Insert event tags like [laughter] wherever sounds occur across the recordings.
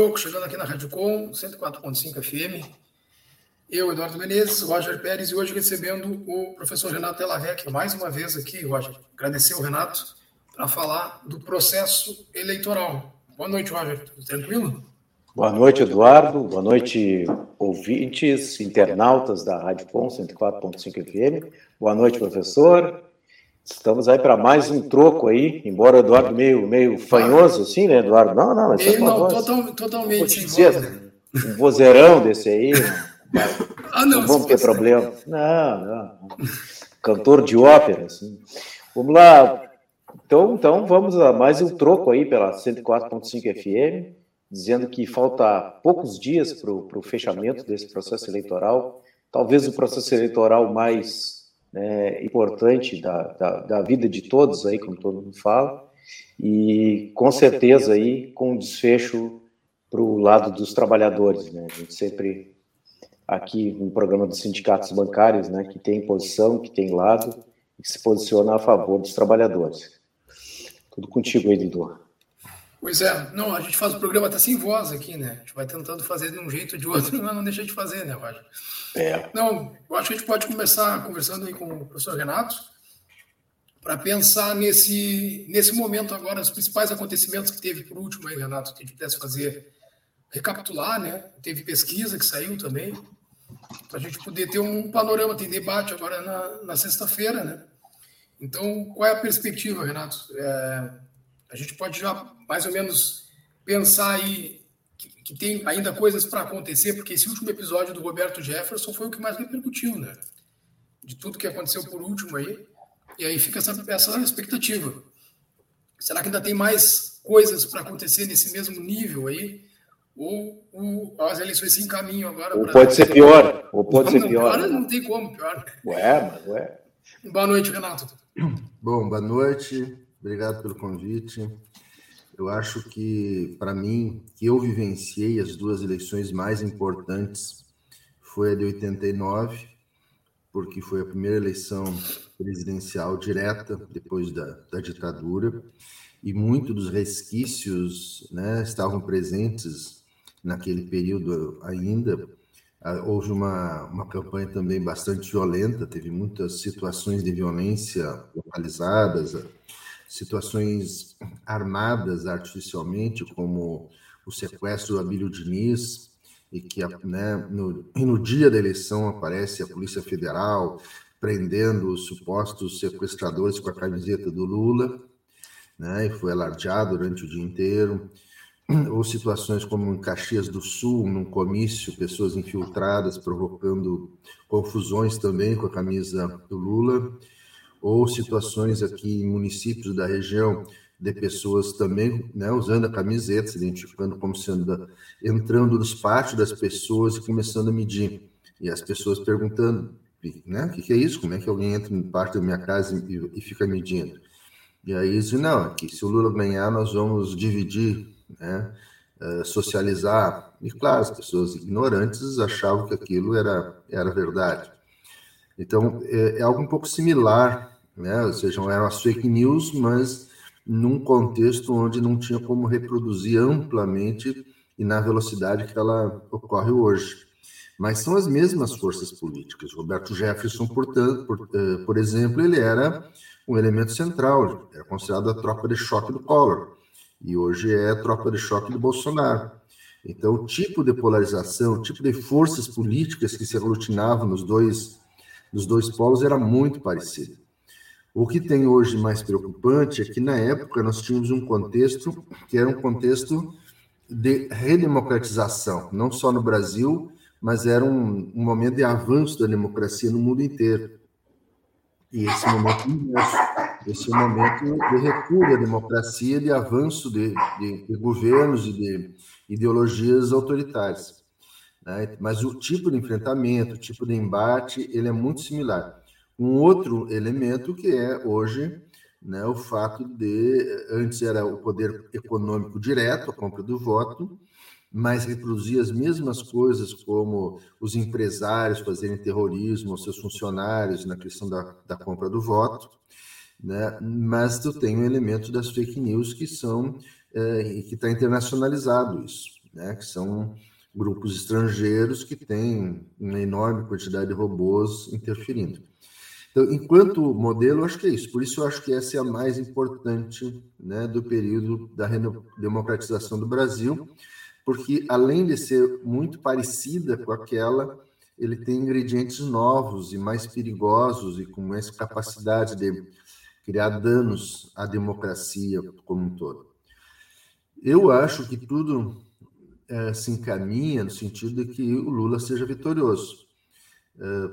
19 horas, o troco chegando aqui na Rádio Com, 104.5 FM. Eu, Eduardo Menezes, Roger Pérez, e hoje recebendo o professor Renato Delavec, mais uma vez aqui, Roger. Agradecer o Renato para falar do processo eleitoral. Boa noite, Roger. Tudo tranquilo? Boa noite, Eduardo. Boa noite, ouvintes, internautas da Rádio Com 104.5 FM. Boa noite, professor. Estamos aí para mais um troco aí, embora o Eduardo meio, meio fanhoso assim, né, Eduardo? Não, não, mas não, total, totalmente. Dizer, um vozeirão desse aí. [laughs] ah, não, não vamos ter problema. Não, não. Cantor de ópera, assim. Vamos lá. Então, então vamos a mais um troco aí pela 104.5 FM, dizendo que falta poucos dias para o fechamento desse processo eleitoral. Talvez o processo eleitoral mais né, importante da, da, da, vida de todos aí, como todo mundo fala, e com certeza aí com um desfecho para o lado dos trabalhadores, né? A gente sempre aqui no programa dos sindicatos bancários, né, que tem posição, que tem lado e que se posiciona a favor dos trabalhadores. Tudo contigo aí, Dudu. Pois é, não, a gente faz o programa até sem voz aqui, né? A gente vai tentando fazer de um jeito ou de outro, [laughs] mas não deixa de fazer, né, Roger? É. Não, eu acho que a gente pode começar conversando aí com o professor Renato para pensar nesse, nesse momento agora, os principais acontecimentos que teve por último aí, Renato, que a gente pudesse fazer, recapitular, né? Teve pesquisa que saiu também, para a gente poder ter um panorama, tem debate agora na, na sexta-feira, né? Então, qual é a perspectiva, Renato? É, a gente pode já mais ou menos pensar aí que, que tem ainda coisas para acontecer, porque esse último episódio do Roberto Jefferson foi o que mais repercutiu, né? De tudo que aconteceu por último aí. E aí fica essa, essa expectativa. Será que ainda tem mais coisas para acontecer nesse mesmo nível aí? Ou, ou as eleições se encaminham agora? Ou pode ser pior. Ou pode não, ser pior. Pior não tem como, pior. Ué, mas ué. Boa noite, Renato. Bom, boa noite. Obrigado pelo convite. Eu acho que, para mim, que eu vivenciei as duas eleições mais importantes foi a de 89, porque foi a primeira eleição presidencial direta depois da, da ditadura, e muitos dos resquícios né, estavam presentes naquele período ainda. Ah, houve uma, uma campanha também bastante violenta, teve muitas situações de violência localizadas, situações armadas artificialmente, como o sequestro do Abílio Diniz, e que né, no, no dia da eleição aparece a Polícia Federal prendendo os supostos sequestradores com a camiseta do Lula, né, e foi alardeado durante o dia inteiro. Ou situações como em Caxias do Sul, num comício, pessoas infiltradas provocando confusões também com a camisa do Lula ou situações aqui em municípios da região de pessoas também né, usando a camiseta, se identificando como sendo entrando nos pátios das pessoas e começando a medir. E as pessoas perguntando, né, o que, que, é isso? Como é que alguém entra em parte da minha casa e, e fica medindo? E aí dizem, não, é que se o Lula ganhar, nós vamos dividir, né, uh, socializar. E claro, as pessoas ignorantes achavam que aquilo era, era verdade. Então, é, é, algo um pouco similar, né? ou seja, eram as fake news, mas num contexto onde não tinha como reproduzir amplamente e na velocidade que ela ocorre hoje. Mas são as mesmas forças políticas. Roberto Jefferson, portanto, por, uh, por exemplo, ele era um elemento central, era considerado a tropa de choque do Collor, e hoje é a tropa de choque do Bolsonaro. Então, o tipo de polarização, o tipo de forças políticas que se aglutinavam nos dois dos dois polos era muito parecida. O que tem hoje mais preocupante é que, na época, nós tínhamos um contexto que era um contexto de redemocratização, não só no Brasil, mas era um, um momento de avanço da democracia no mundo inteiro. E esse momento inverso, esse momento de recuo da democracia, de avanço de, de, de governos e de ideologias autoritárias. Né? Mas o tipo de enfrentamento, o tipo de embate, ele é muito similar. Um outro elemento que é hoje né, o fato de antes era o poder econômico direto, a compra do voto, mas reproduzia as mesmas coisas como os empresários fazerem terrorismo aos seus funcionários na questão da, da compra do voto, né? mas tu tem o elemento das fake news que são é, e que está internacionalizado isso, né? que são grupos estrangeiros que têm uma enorme quantidade de robôs interferindo. Então, enquanto modelo, eu acho que é isso. Por isso, eu acho que essa é a mais importante né, do período da democratização do Brasil, porque além de ser muito parecida com aquela, ele tem ingredientes novos e mais perigosos e com mais capacidade de criar danos à democracia como um todo. Eu acho que tudo é, se encaminha no sentido de que o Lula seja vitorioso,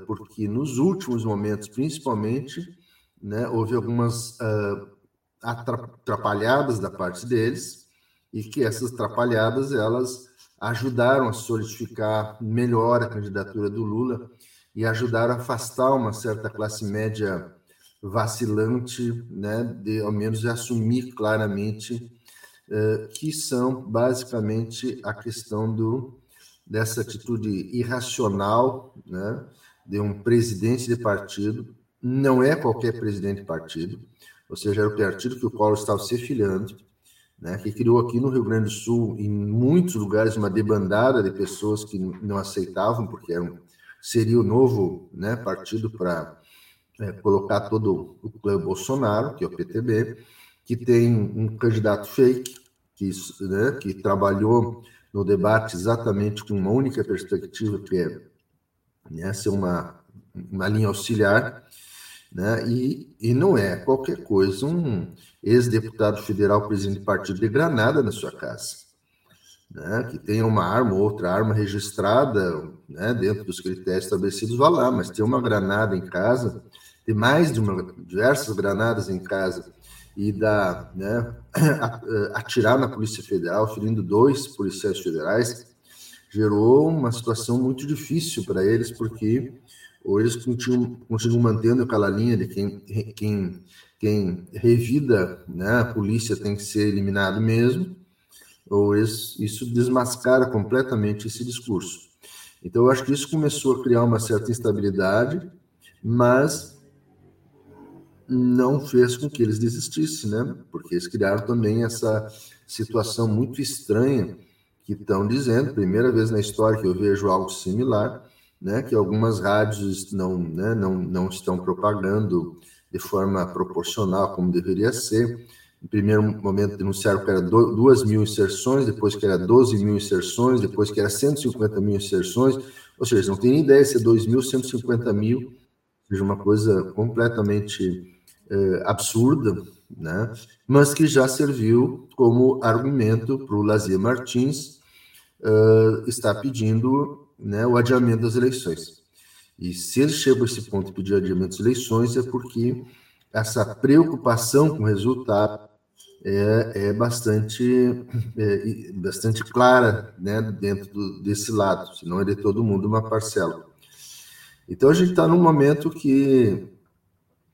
porque nos últimos momentos, principalmente, né, houve algumas atrapalhadas da parte deles e que essas atrapalhadas elas ajudaram a solidificar melhor a candidatura do Lula e ajudaram a afastar uma certa classe média vacilante, né, de ao menos assumir claramente uh, que são basicamente a questão do dessa atitude irracional, né, de um presidente de partido, não é qualquer presidente de partido, ou seja, era o partido que o Collor estava se filiando, né, que criou aqui no Rio Grande do Sul, em muitos lugares, uma debandada de pessoas que não aceitavam, porque seria o novo né, partido para é, colocar todo o clã Bolsonaro, que é o PTB, que tem um candidato fake, que, né, que trabalhou no debate exatamente com uma única perspectiva, que é né, ser uma, uma linha auxiliar, né? E, e não é qualquer coisa um ex-deputado federal, presidente de partido de Granada na sua casa, né? que tenha uma arma ou outra arma registrada né? dentro dos critérios estabelecidos, vá lá, mas ter uma granada em casa, ter mais de uma, diversas granadas em casa e dar, né, [coughs] atirar na Polícia Federal, ferindo dois policiais federais, gerou uma situação muito difícil para eles, porque ou eles continuam, continuam mantendo aquela linha de quem, quem, quem revida né, a polícia tem que ser eliminado mesmo, ou eles, isso desmascara completamente esse discurso. Então, eu acho que isso começou a criar uma certa instabilidade, mas não fez com que eles desistissem, né? Porque eles criaram também essa situação muito estranha que estão dizendo, primeira vez na história que eu vejo algo similar, né, que algumas rádios não, né, não, não estão propagando de forma proporcional como deveria ser. Em primeiro momento denunciaram que era 2 mil inserções, depois que era 12 mil inserções, depois que era 150 mil inserções, ou seja, não tem ideia se é 2 mil, 150 mil, seja uma coisa completamente eh, absurda, né? mas que já serviu como argumento para o Lazier Martins uh, estar pedindo né, o adiamento das eleições. E se ele chega a esse ponto de pedir adiamento das eleições, é porque essa preocupação com o resultado é, é bastante, é, bastante clara né, dentro do, desse lado, senão é de todo mundo uma parcela. Então a gente está num momento que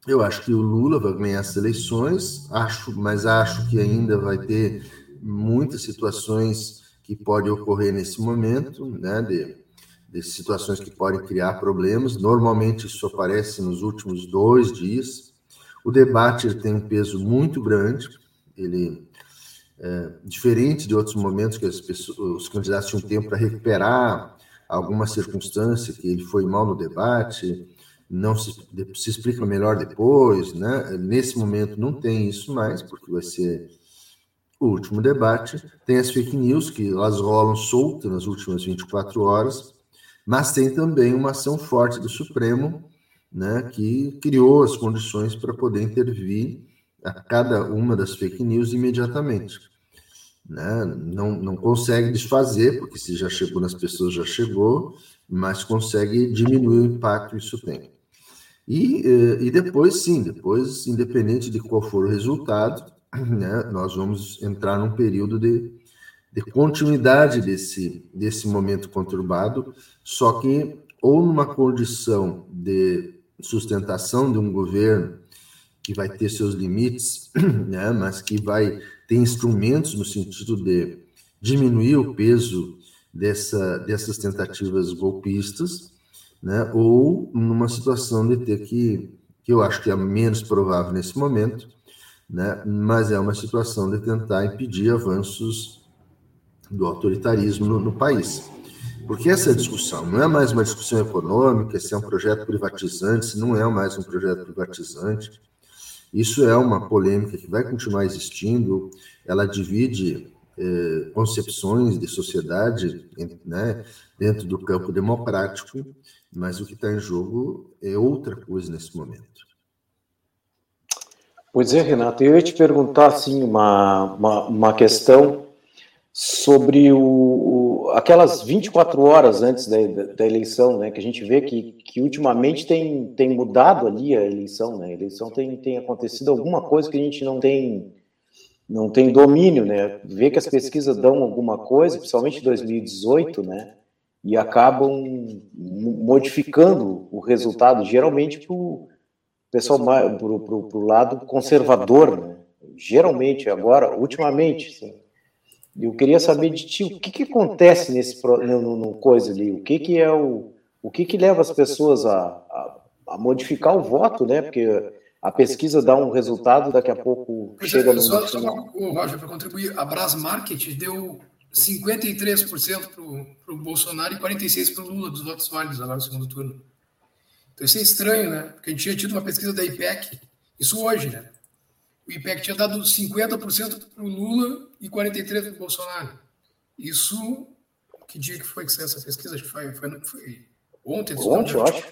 eu acho que o Lula vai ganhar as eleições, acho, mas acho que ainda vai ter muitas situações que podem ocorrer nesse momento, né, de de situações que podem criar problemas. Normalmente isso aparece nos últimos dois dias. O debate tem um peso muito grande. Ele é, diferente de outros momentos que as pessoas, os candidatos tinham tempo para recuperar alguma circunstância que ele foi mal no debate, não se, se explica melhor depois, né? Nesse momento não tem isso mais, porque vai ser o último debate. Tem as fake news que elas rolam soltas nas últimas 24 horas mas tem também uma ação forte do Supremo, né, que criou as condições para poder intervir a cada uma das fake news imediatamente. Né? Não, não consegue desfazer, porque se já chegou nas pessoas, já chegou, mas consegue diminuir o impacto isso tem. E, eh, e depois, sim, depois, independente de qual for o resultado, [clears throat] né, nós vamos entrar num período de de continuidade desse, desse momento conturbado, só que ou numa condição de sustentação de um governo que vai ter seus limites, [clears throat] né, mas que vai ter instrumentos no sentido de diminuir o peso dessa, dessas tentativas golpistas, né, ou numa situação de ter que, que eu acho que é menos provável nesse momento, né? mas é uma situação de tentar impedir avanços do autoritarismo no, no país. Porque essa é discussão, não é mais uma discussão econômica, se é um projeto privatizante, se não é mais um projeto privatizante. Isso é uma polêmica que vai continuar existindo, ela divide eh, concepções de sociedade né, dentro do campo democrático, mas o que está em jogo é outra coisa nesse momento. Pois é, Renato, eu ia te perguntar assim, uma, uma, uma questão sobre o, o, aquelas 24 horas antes da, da, eleição, né, que a gente vê que, que ultimamente tem, tem mudado ali a eleição, né, a eleição tem, tem acontecido alguma coisa que a gente não tem não tem domínio, né, vê que as pesquisas dão alguma coisa, principalmente em 2018, né, e acabam modificando o resultado, geralmente para pessoal para o lado conservador, né, geralmente agora, ultimamente, sim, eu queria saber de ti o que, que acontece nesse no, no, coisa ali, o que, que é o o que, que leva as pessoas a, a, a modificar o voto, né? Porque a pesquisa dá um resultado, daqui a pouco pois é, chega é, no. Só, só o Roger, para contribuir, a Brás Market deu 53% para o Bolsonaro e 46% para o Lula dos votos válidos agora no segundo turno. Então isso é estranho, né? Porque a gente tinha tido uma pesquisa da IPEC, isso hoje, né? O IPEC tinha dado 50% para o Lula e 43% para o Bolsonaro. Isso, que dia que foi que saiu essa pesquisa? Acho que foi, foi, foi ontem. Ontem, eu acho.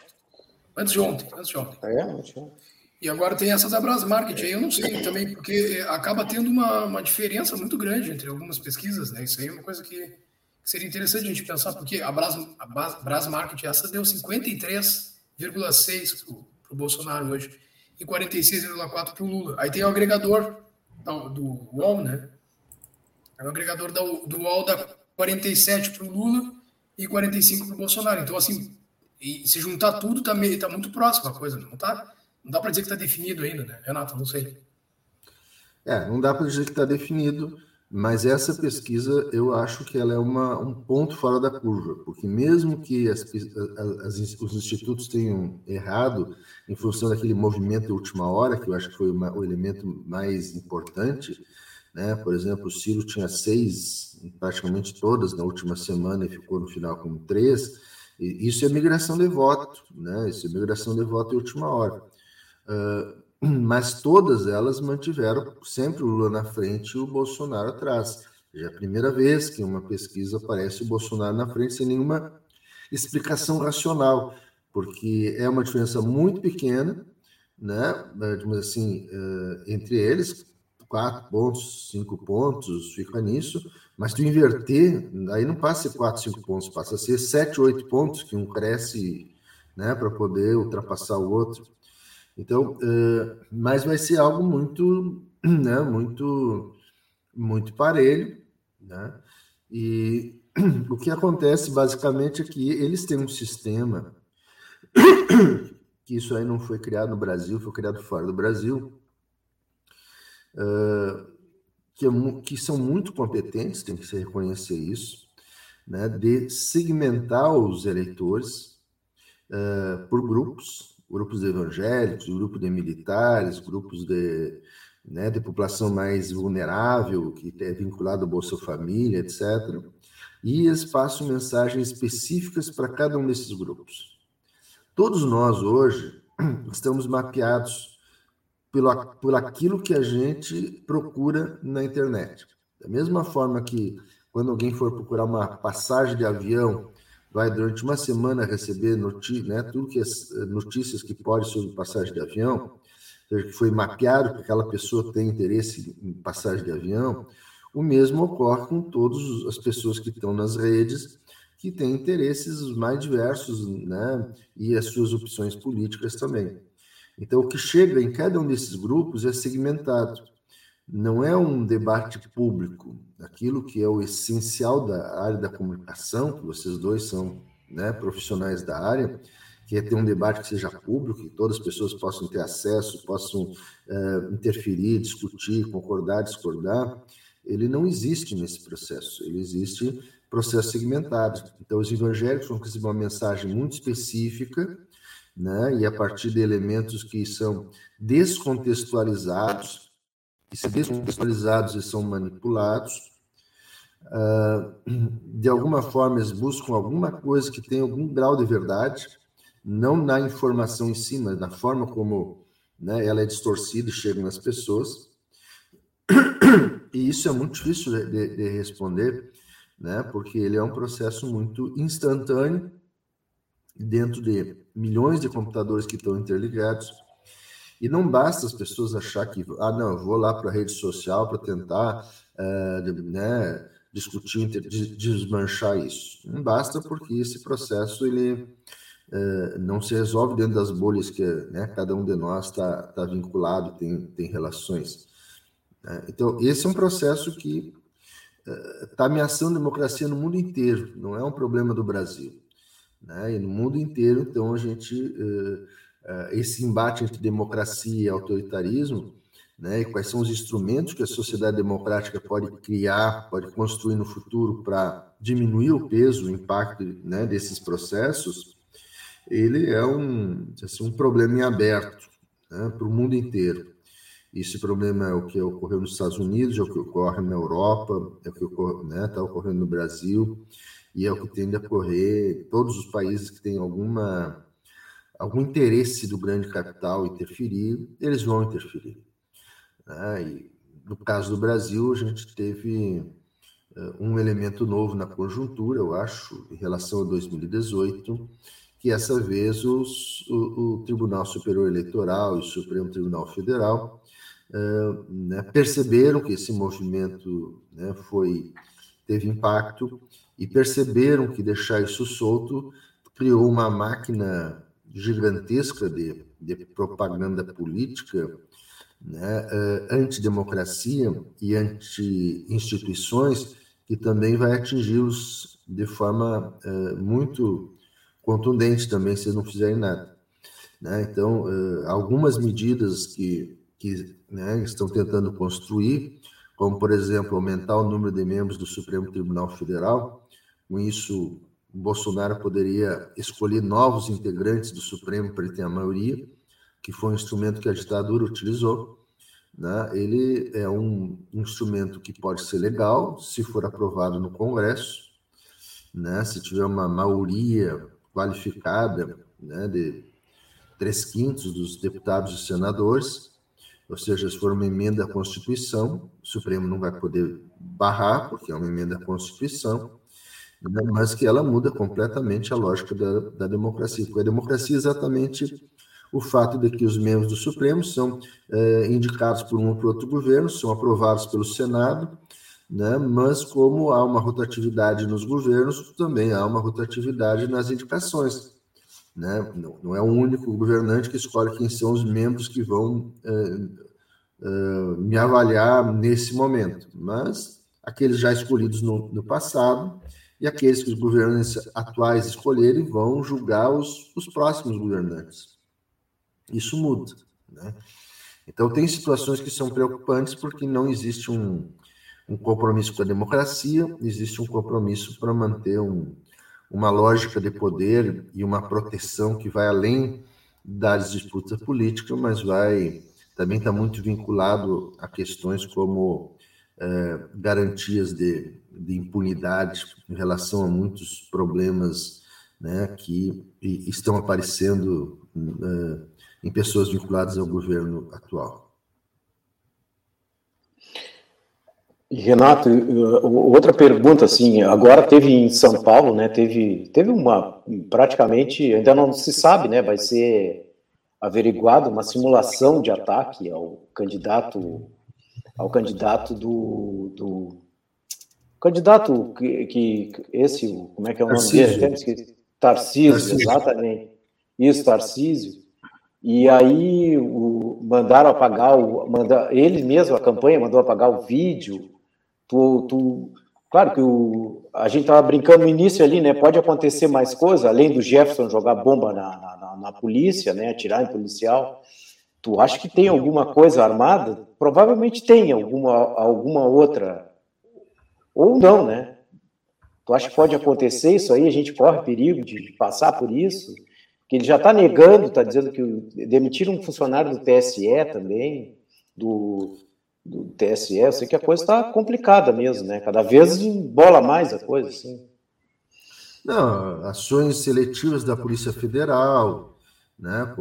Antes de ontem, antes de ontem. É, antes de ontem. E agora tem essa da Brasmarket, aí eu não sei também, porque acaba tendo uma, uma diferença muito grande entre algumas pesquisas, né? Isso aí é uma coisa que seria interessante a gente pensar, porque a Bras, a Brasmarket, essa deu 53,6 para o Bolsonaro hoje e 46,4 para o Lula. Aí tem o agregador do UOL, né? É o agregador do UOL dá 47 para o Lula e 45 para o Bolsonaro. Então, assim, se juntar tudo, está tá muito próximo a coisa, não tá? Não dá para dizer que está definido ainda, né, Renato? Não sei. É, não dá para dizer que está definido, mas essa pesquisa eu acho que ela é uma, um ponto fora da curva, porque mesmo que as, as, os institutos tenham errado em função daquele movimento de última hora, que eu acho que foi uma, o elemento mais importante, né? Por exemplo, o Ciro tinha seis, praticamente todas na última semana e ficou no final com três. E isso é migração de voto, né? Isso é migração de voto em última hora. Uh, mas todas elas mantiveram sempre o Lula na frente e o Bolsonaro atrás. Já é a primeira vez que uma pesquisa aparece o Bolsonaro na frente sem nenhuma explicação racional, porque é uma diferença muito pequena, né? assim, uh, entre eles, quatro pontos, cinco pontos, fica nisso, mas tu inverter, aí não passa a ser quatro, cinco pontos, passa a ser sete, oito pontos, que um cresce né, para poder ultrapassar o outro. Então, uh, mas vai ser algo muito, [clears throat] né, muito, muito parelho, né? E [clears throat] o que acontece basicamente é que eles têm um sistema [clears throat] que isso aí não foi criado no Brasil, foi criado fora do Brasil, uh, que, é, que, são muito competentes, tem que se reconhecer isso, né, de segmentar os eleitores uh, por grupos, grupos evangélicos, grupo de militares, grupos de, né, de população mais vulnerável, que é vinculado ao Bolsa Família, etc. E eles passam mensagens específicas para cada um desses grupos. Todos nós hoje [clears throat] estamos mapeados pelo, por aquilo que a gente procura na internet. Da mesma forma que quando alguém for procurar uma passagem de avião, vai durante uma semana receber notícias, né, tudo que as notícias que pode sobre passagem de avião, que foi mapeado que aquela pessoa tem interesse em passagem de avião, o mesmo ocorre com todas as pessoas que estão nas redes que têm interesses mais diversos, né, e as suas opções políticas também. Então, o que chega em cada um desses grupos é segmentado. Não é um debate público. Aquilo que é o essencial da área da comunicação, que vocês dois são né, profissionais da área, que é ter um debate que seja público, que todas as pessoas possam ter acesso, possam é, interferir, discutir, concordar, discordar, ele não existe nesse processo. Ele existe processo segmentado. Então, os evangélicos vão receber uma mensagem muito específica, né? e a partir de elementos que são descontextualizados, que se descontextualizados e são manipulados. Uh, de alguma forma, eles buscam alguma coisa que tem algum grau de verdade, não na informação em si, mas na forma como né, ela é distorcida e chega nas pessoas. E isso é muito difícil de, de responder, né, porque ele é um processo muito instantâneo dentro de milhões de computadores que estão interligados e não basta as pessoas achar que, ah, não, vou lá para a rede social para tentar uh, né, discutir, desmanchar isso. Não basta porque esse processo ele uh, não se resolve dentro das bolhas que né, cada um de nós está tá vinculado, tem, tem relações. Né? Então, esse é um processo que está uh, ameaçando a democracia no mundo inteiro, não é um problema do Brasil. Né? E no mundo inteiro, então, a gente uh, esse embate entre democracia e autoritarismo, né, e quais são os instrumentos que a sociedade democrática pode criar, pode construir no futuro para diminuir o peso, o impacto né, desses processos, ele é um, assim, um problema em aberto né, para o mundo inteiro. Esse problema é o que ocorreu nos Estados Unidos, é o que ocorre na Europa, é o que está né, ocorrendo no Brasil, e é o que tende a ocorrer em todos os países que têm alguma algum interesse do grande capital interferir, eles vão interferir. Né? E no caso do Brasil, a gente teve uh, um elemento novo na conjuntura, eu acho, em relação a 2018, que essa vez os, o, o, Tribunal Superior Eleitoral e o Supremo Tribunal Federal uh, né, perceberam que esse movimento né, foi teve impacto e perceberam que deixar isso solto criou uma máquina gigantesca de, de propaganda política, né, uh, antidemocracia e anti-instituições, que também vai atingi-los de forma uh, muito contundente também, se não fizerem nada. Né? Então, uh, algumas medidas que, que né, estão tentando construir, como, por exemplo, aumentar o número de membros do Supremo Tribunal Federal, com isso Bolsonaro poderia escolher novos integrantes do Supremo para ele ter a maioria, que foi um instrumento que a ditadura utilizou. Né? Ele é um instrumento que pode ser legal se for aprovado no Congresso, né? se tiver uma maioria qualificada né, de três quintos dos deputados e senadores, ou seja, se for uma emenda à Constituição, o Supremo não vai poder barrar, porque é uma emenda à Constituição, mas que ela muda completamente a lógica da, da democracia. Porque a democracia é exatamente o fato de que os membros do Supremo são é, indicados por um ou por outro governo, são aprovados pelo Senado, né, mas como há uma rotatividade nos governos, também há uma rotatividade nas indicações. Né? Não, não é o único governante que escolhe quem são os membros que vão é, é, me avaliar nesse momento, mas aqueles já escolhidos no, no passado e aqueles que os governantes atuais escolherem vão julgar os, os próximos governantes. Isso muda. Né? Então, tem situações que são preocupantes porque não existe um, um compromisso com a democracia, existe um compromisso para manter um, uma lógica de poder e uma proteção que vai além das disputas políticas, mas vai também está muito vinculado a questões como é, garantias de, de impunidade em relação a muitos problemas né, que estão aparecendo uh, em pessoas vinculadas ao governo atual. Renato, outra pergunta, assim, agora teve em São Paulo, né, teve, teve uma, praticamente, ainda não se sabe, né, vai ser averiguado uma simulação de ataque ao candidato, ao candidato do, do candidato que, que esse, como é que é o nome Tarcísio. dele? Tarcísio, Tarcísio, exatamente. Isso, Tarcísio. E aí o, mandaram apagar o. Manda, ele mesmo, a campanha, mandou apagar o vídeo. Tu, tu, claro que o, a gente estava brincando no início ali, né? Pode acontecer mais coisa, além do Jefferson jogar bomba na, na, na polícia, né? Atirar em policial. Tu acha que tem alguma coisa armada? Provavelmente tem alguma, alguma outra ou não, né? Tu acha que pode acontecer isso aí? A gente corre perigo de passar por isso? Que ele já está negando, está dizendo que demitiram um funcionário do TSE também, do, do TSE, eu sei que a coisa está complicada mesmo, né? Cada vez embola mais a coisa, assim. Não, ações seletivas da Polícia Federal, né,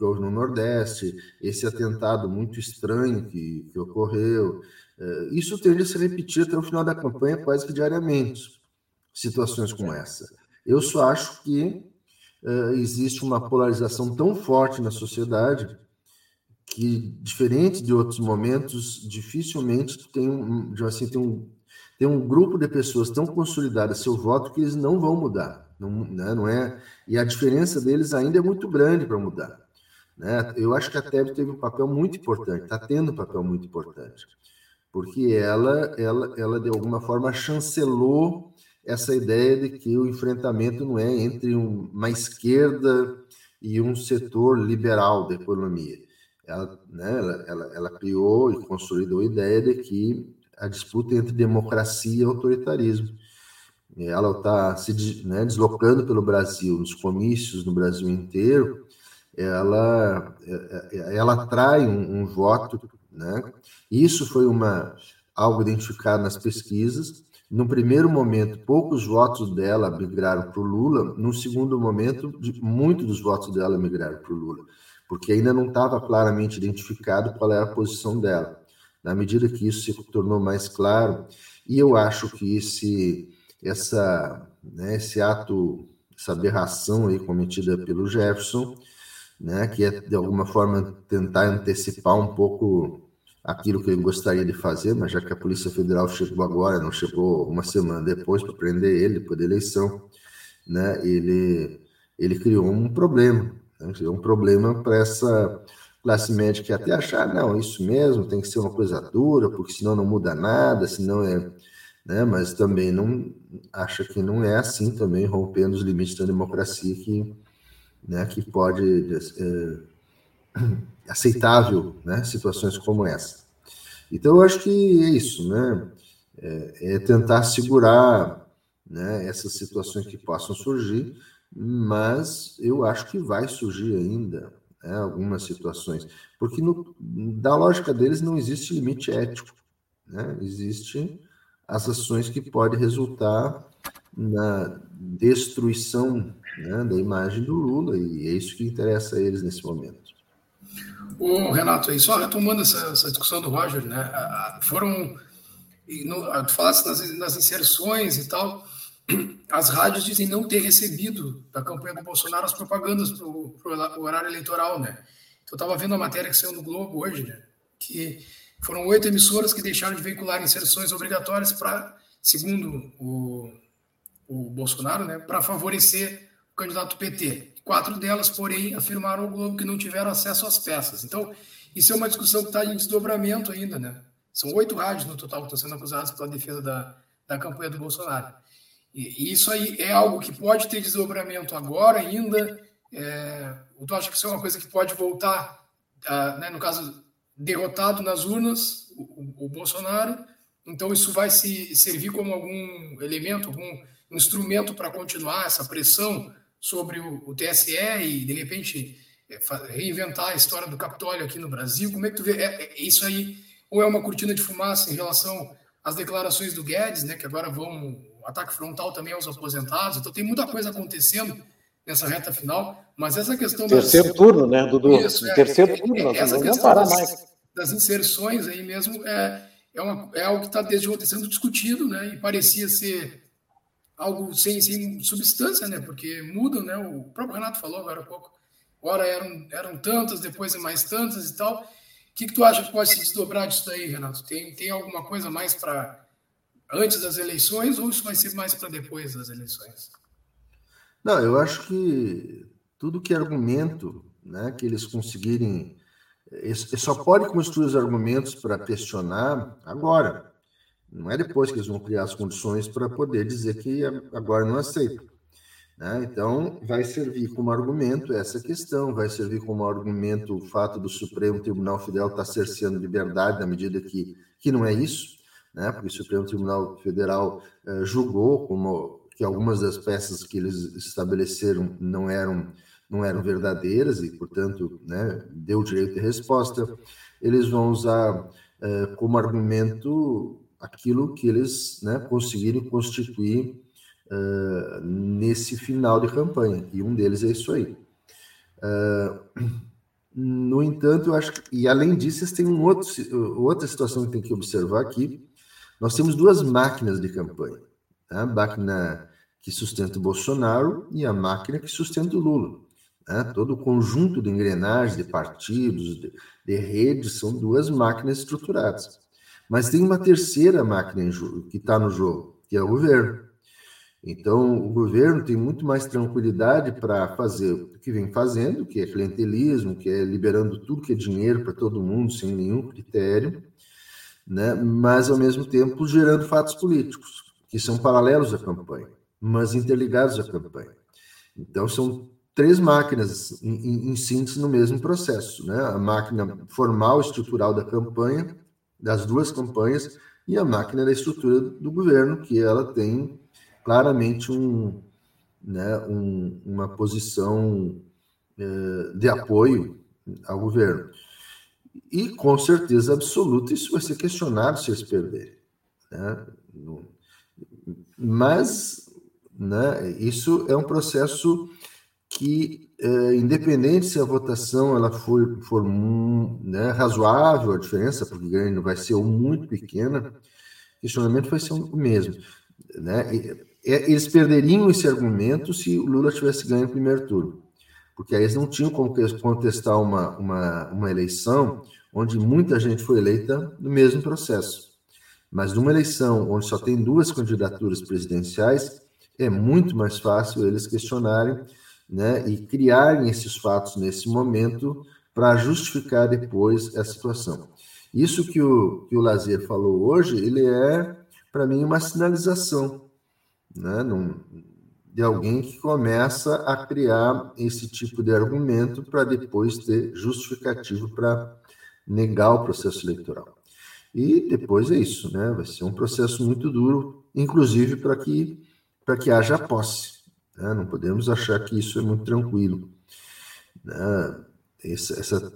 no Nordeste, esse atentado muito estranho que, que ocorreu, é, isso tende a se repetir até o final da campanha quase que diariamente, situações como essa. Eu só acho que uh, existe uma polarização tão forte na sociedade que, diferente de outros momentos, dificilmente tem um, assim, tem um, tem um grupo de pessoas tão consolidadas seu voto que eles não vão mudar. Não, né, não é, e a diferença deles ainda é muito grande para mudar. Né? Eu acho que a TEB teve um papel muito importante, está tendo um papel muito importante, porque ela, ela, ela de alguma forma chancelou essa ideia de que o enfrentamento não é entre uma esquerda e um setor liberal da economia ela, né, ela, ela, ela criou e consolidou a ideia de que a disputa entre democracia e autoritarismo. Ela está se né, deslocando pelo Brasil, nos comícios no Brasil inteiro, ela, é, é, ela atrai um, um voto, né? Isso foi uma algo identificado nas pesquisas. No primeiro momento, poucos votos dela migraram para o Lula. No segundo momento, muitos dos votos dela migraram para o Lula porque ainda não estava claramente identificado qual era a posição dela. Na medida que isso se tornou mais claro, e eu acho que esse, essa, né, esse ato, essa aberração aí cometida pelo Jefferson, né, que é de alguma forma tentar antecipar um pouco aquilo que ele gostaria de fazer, mas já que a Polícia Federal chegou agora, não chegou uma semana depois para prender ele, depois da eleição, né, ele, ele criou um problema, é um problema para essa classe média que até achar, não, isso mesmo, tem que ser uma coisa dura, porque senão não muda nada, senão é. Né, mas também não acha que não é assim também, rompendo os limites da democracia que, né, que pode é, aceitável né, situações como essa. Então eu acho que é isso, né? É, é tentar segurar né, essas situações que possam surgir, mas eu acho que vai surgir ainda né, algumas situações, porque no, da lógica deles não existe limite ético, né? existe as ações que podem resultar na destruição né, da imagem do Lula, e é isso que interessa a eles nesse momento. O Renato, aí só retomando essa, essa, discussão do Roger, né? Foram, tu falaste nas, nas inserções e tal, as rádios dizem não ter recebido da campanha do Bolsonaro as propagandas para o horário eleitoral, né? Então, eu estava vendo a matéria que saiu no Globo hoje, né? Que foram oito emissoras que deixaram de veicular inserções obrigatórias para, segundo o, o Bolsonaro, né? Para favorecer o candidato PT. Quatro delas, porém, afirmaram ao Globo que não tiveram acesso às peças. Então, isso é uma discussão que está em desdobramento ainda, né? São oito rádios no total que estão sendo acusadas pela defesa da, da campanha do Bolsonaro. E isso aí é algo que pode ter desdobramento agora ainda. É, tu acha que isso é uma coisa que pode voltar, uh, né, no caso, derrotado nas urnas, o, o, Bolsonaro. Então, isso vai se servir como algum elemento, algum instrumento para continuar essa pressão sobre o, o TSE e, de repente, é, reinventar a história do Capitólio aqui no Brasil? Como é que tu vê é, é, isso aí? Ou é uma cortina de fumaça em relação às declarações do Guedes, né, que agora vão ataque frontal também aos aposentados. Então tem muita coisa acontecendo nessa reta final, mas essa questão terceiro das... turno, né, Dudu? Isso, é, terceiro turno, é, essa não questão das, mais. das inserções aí mesmo é, é, uma, é algo que está desde ontem sendo discutido, né? E parecia ser algo sem, sem substância, né? Porque mudam, né? O próprio Renato falou agora há pouco. Ora eram, eram tantas, depois é mais tantas e tal. O que, que tu acha que pode se desdobrar disso aí, Renato? Tem, tem alguma coisa mais para antes das eleições ou isso vai ser mais para depois das eleições? Não, eu acho que tudo que é argumento, né, que eles conseguirem, eles só pode construir os argumentos para questionar agora. Não é depois que eles vão criar as condições para poder dizer que agora não aceita. Né? Então, vai servir como argumento essa questão, vai servir como argumento o fato do Supremo Tribunal Federal estar tá cerceando liberdade na medida que, que não é isso né, porque o Supremo Tribunal Federal eh, julgou como que algumas das peças que eles estabeleceram não eram não eram verdadeiras e, portanto, né, deu direito de resposta. Eles vão usar uh, como argumento aquilo que eles né, conseguiram constituir uh, nesse final de campanha, e um deles é isso aí. Uh, no entanto, eu acho que, e além disso, tem um outro, outra situação que tem que observar aqui. Nós temos duas máquinas de campanha? A máquina que sustenta o Bolsonaro e a máquina que sustenta o Lula. Né? Todo o conjunto de engrenagens, de partidos, de, de redes, são duas máquinas estruturadas. Mas tem uma terceira máquina que está no jogo, que é o governo. Então, o governo tem muito mais tranquilidade para fazer o que vem fazendo, que é clientelismo, que é liberando tudo que é dinheiro para todo mundo, sem nenhum critério, né? mas, ao mesmo tempo, gerando fatos políticos, que são paralelos à campanha, mas interligados à campanha. Então, são três máquinas, em, em, em síntese, no mesmo processo. Né? A máquina formal, estrutural da campanha, das duas campanhas e a máquina da estrutura do governo, que ela tem claramente um, né, um, uma posição eh, de apoio ao governo. E, com certeza absoluta, isso vai ser questionado se eles perderem. Né? Mas né, isso é um processo que é, independente se a votação ela for, for né, razoável, a diferença, porque ganho vai ser muito pequena, o questionamento vai ser o mesmo. Né? eles perderiam esse argumento se o Lula tivesse ganho o primeiro turno, porque aí eles não tinham como contestar uma, uma, uma eleição onde muita gente foi eleita no mesmo processo. Mas numa eleição onde só tem duas candidaturas presidenciais, é muito mais fácil eles questionarem né, e criarem esses fatos nesse momento para justificar depois essa situação. Isso que o, que o Lazer falou hoje, ele é, para mim, uma sinalização né, num, de alguém que começa a criar esse tipo de argumento para depois ter justificativo para negar o processo eleitoral. E depois é isso, né? Vai ser um processo muito duro, inclusive para que, para que haja posse. Né? Não podemos achar que isso é muito tranquilo. Né? Essa, essa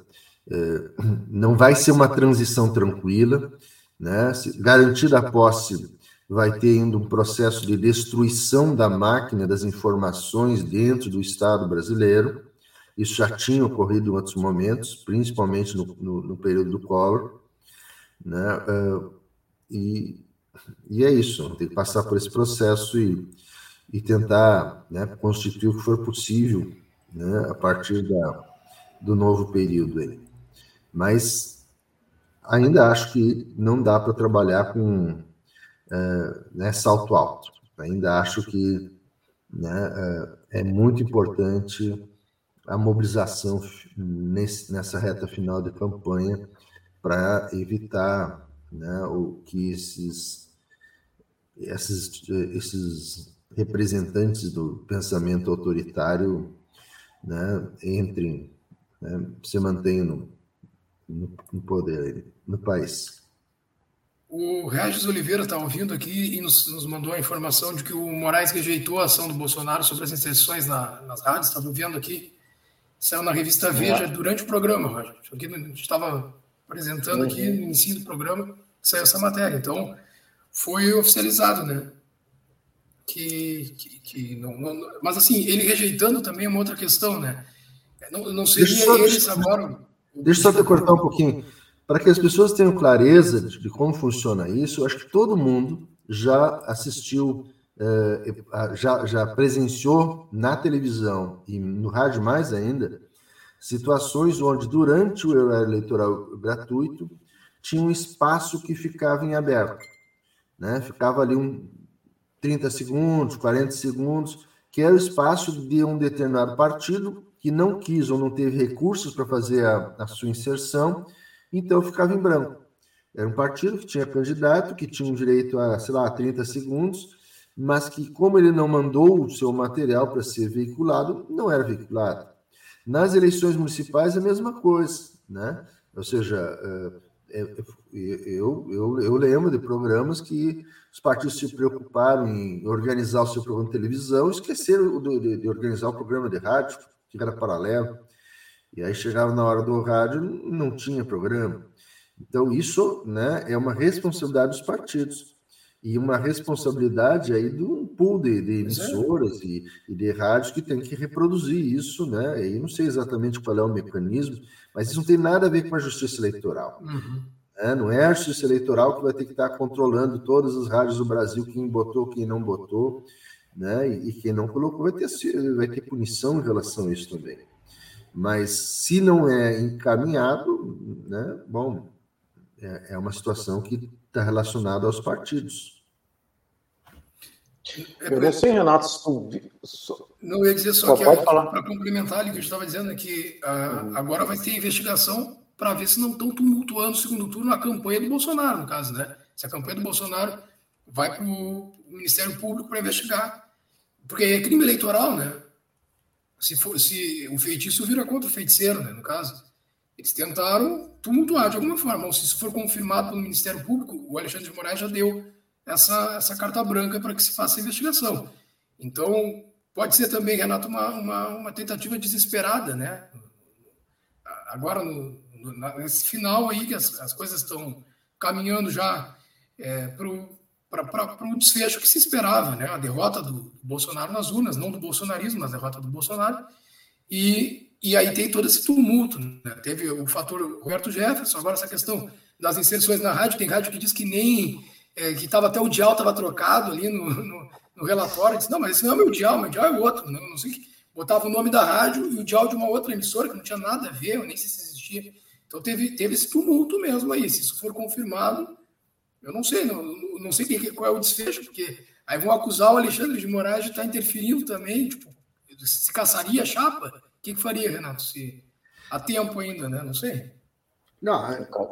é, não vai ser uma transição tranquila. Né? Garantida a posse, vai ter ainda um processo de destruição da máquina das informações dentro do Estado brasileiro. Isso já tinha ocorrido em outros momentos, principalmente no, no, no período do Collor. Né? Uh, e, e é isso, tem que passar por esse processo e e tentar né, constituir o que for possível né, a partir da, do novo período. Aí. Mas ainda acho que não dá para trabalhar com é, né, salto alto. Ainda acho que né, é, muito importante a mobilização nesse, nessa reta final da campanha para evitar né, o que esses, esses, esses representantes do pensamento autoritário né, entrem, né, se mantenham no, no, no poder no país. O Regis Oliveira está ouvindo aqui e nos, nos, mandou a informação de que o Moraes rejeitou a ação do Bolsonaro sobre as inserções na, nas rádios. Estava vendo aqui, saiu na revista Veja durante o programa, Roger. Aqui, gente estava apresentando aqui no início do programa, saiu essa matéria. Então, foi oficializado, né? que, que, que não, não, mas assim ele rejeitando também é uma outra questão, né? Não, não seria deixa eles agora. Deixa eu só te cortar um pouquinho para que as pessoas tenham clareza de, como funciona isso. Acho que todo mundo já assistiu, eh, já, já presenciou na televisão e no rádio mais ainda situações onde durante o horário eleitoral gratuito tinha um espaço que ficava em aberto, né? Ficava ali um 30 segundos, 40 segundos, que era o espaço de um determinado partido que não quis ou não teve recursos para fazer a, a sua inserção, então ficava em branco. Era um partido que tinha candidato, que tinha um direito a, sei lá, 30 segundos, mas que, como ele não mandou o seu material para ser veiculado, não era veiculado. Nas eleições municipais, a mesma coisa, né? Ou seja, eh, é, eu, eu, eu lembro de programas que os partidos se preocuparam em organizar o seu programa de televisão, esqueceram de, de organizar o programa de rádio, que era paralelo. E aí chegava na hora do rádio, não tinha programa. Então, isso né, é uma responsabilidade dos partidos e uma responsabilidade aí do pool de, de é. emissoras é. e, e, de rádios que tem que reproduzir isso, né? E não sei exatamente qual é o mecanismo, mas isso não tem nada a ver com a justiça eleitoral. Uhum. Né? Não é a justiça eleitoral que vai ter que estar controlando todas as rádios do Brasil, quem botou, quem não botou, né? E, e quem não colocou vai ter, vai ter punição em relação a isso também. Mas se não é encaminhado, né? Bom, é, é uma situação que está relacionada aos partidos. Eu não sei, Renato, se tu... Não ia dizer só, só que para complementar ali o que eu estava dizendo, é que uh, agora vai ter investigação para ver se não estão tumultuando o segundo turno a campanha do Bolsonaro, no caso, né? Se a campanha do Bolsonaro vai para o Ministério Público para investigar. Porque é crime eleitoral, né? Se, for, se o feitiço vira contra o feiticeiro, né, no caso. Eles tentaram tumultuar de alguma forma. Ou se isso for confirmado pelo Ministério Público, o Alexandre de Moraes já deu essa, essa carta branca para que se faça a investigação. Então, pode ser também, Renato, uma, uma, uma tentativa desesperada, né? Agora, no, no, nesse final aí, que as, as coisas estão caminhando já é, para o desfecho que se esperava, né? A derrota do Bolsonaro nas urnas, não do bolsonarismo, mas a derrota do Bolsonaro. E e aí tem todo esse tumulto. Né? Teve o fator Roberto Jefferson, agora essa questão das inserções na rádio. Tem rádio que diz que nem. É, que estava até o dial estava trocado ali no, no, no relatório. Disse, não, mas esse não é meu dial, meu dial é outro. Não, não sei que. Botava o nome da rádio e o dial de uma outra emissora que não tinha nada a ver, eu nem sei se existia. Então teve, teve esse tumulto mesmo aí. Se isso for confirmado, eu não sei, não, não sei qual é o desfecho, porque aí vão acusar o Alexandre de Moraes de estar interferindo também, tipo, se caçaria a chapa que, que faria, Renato? Se há tempo ainda, né? Não sei. Não,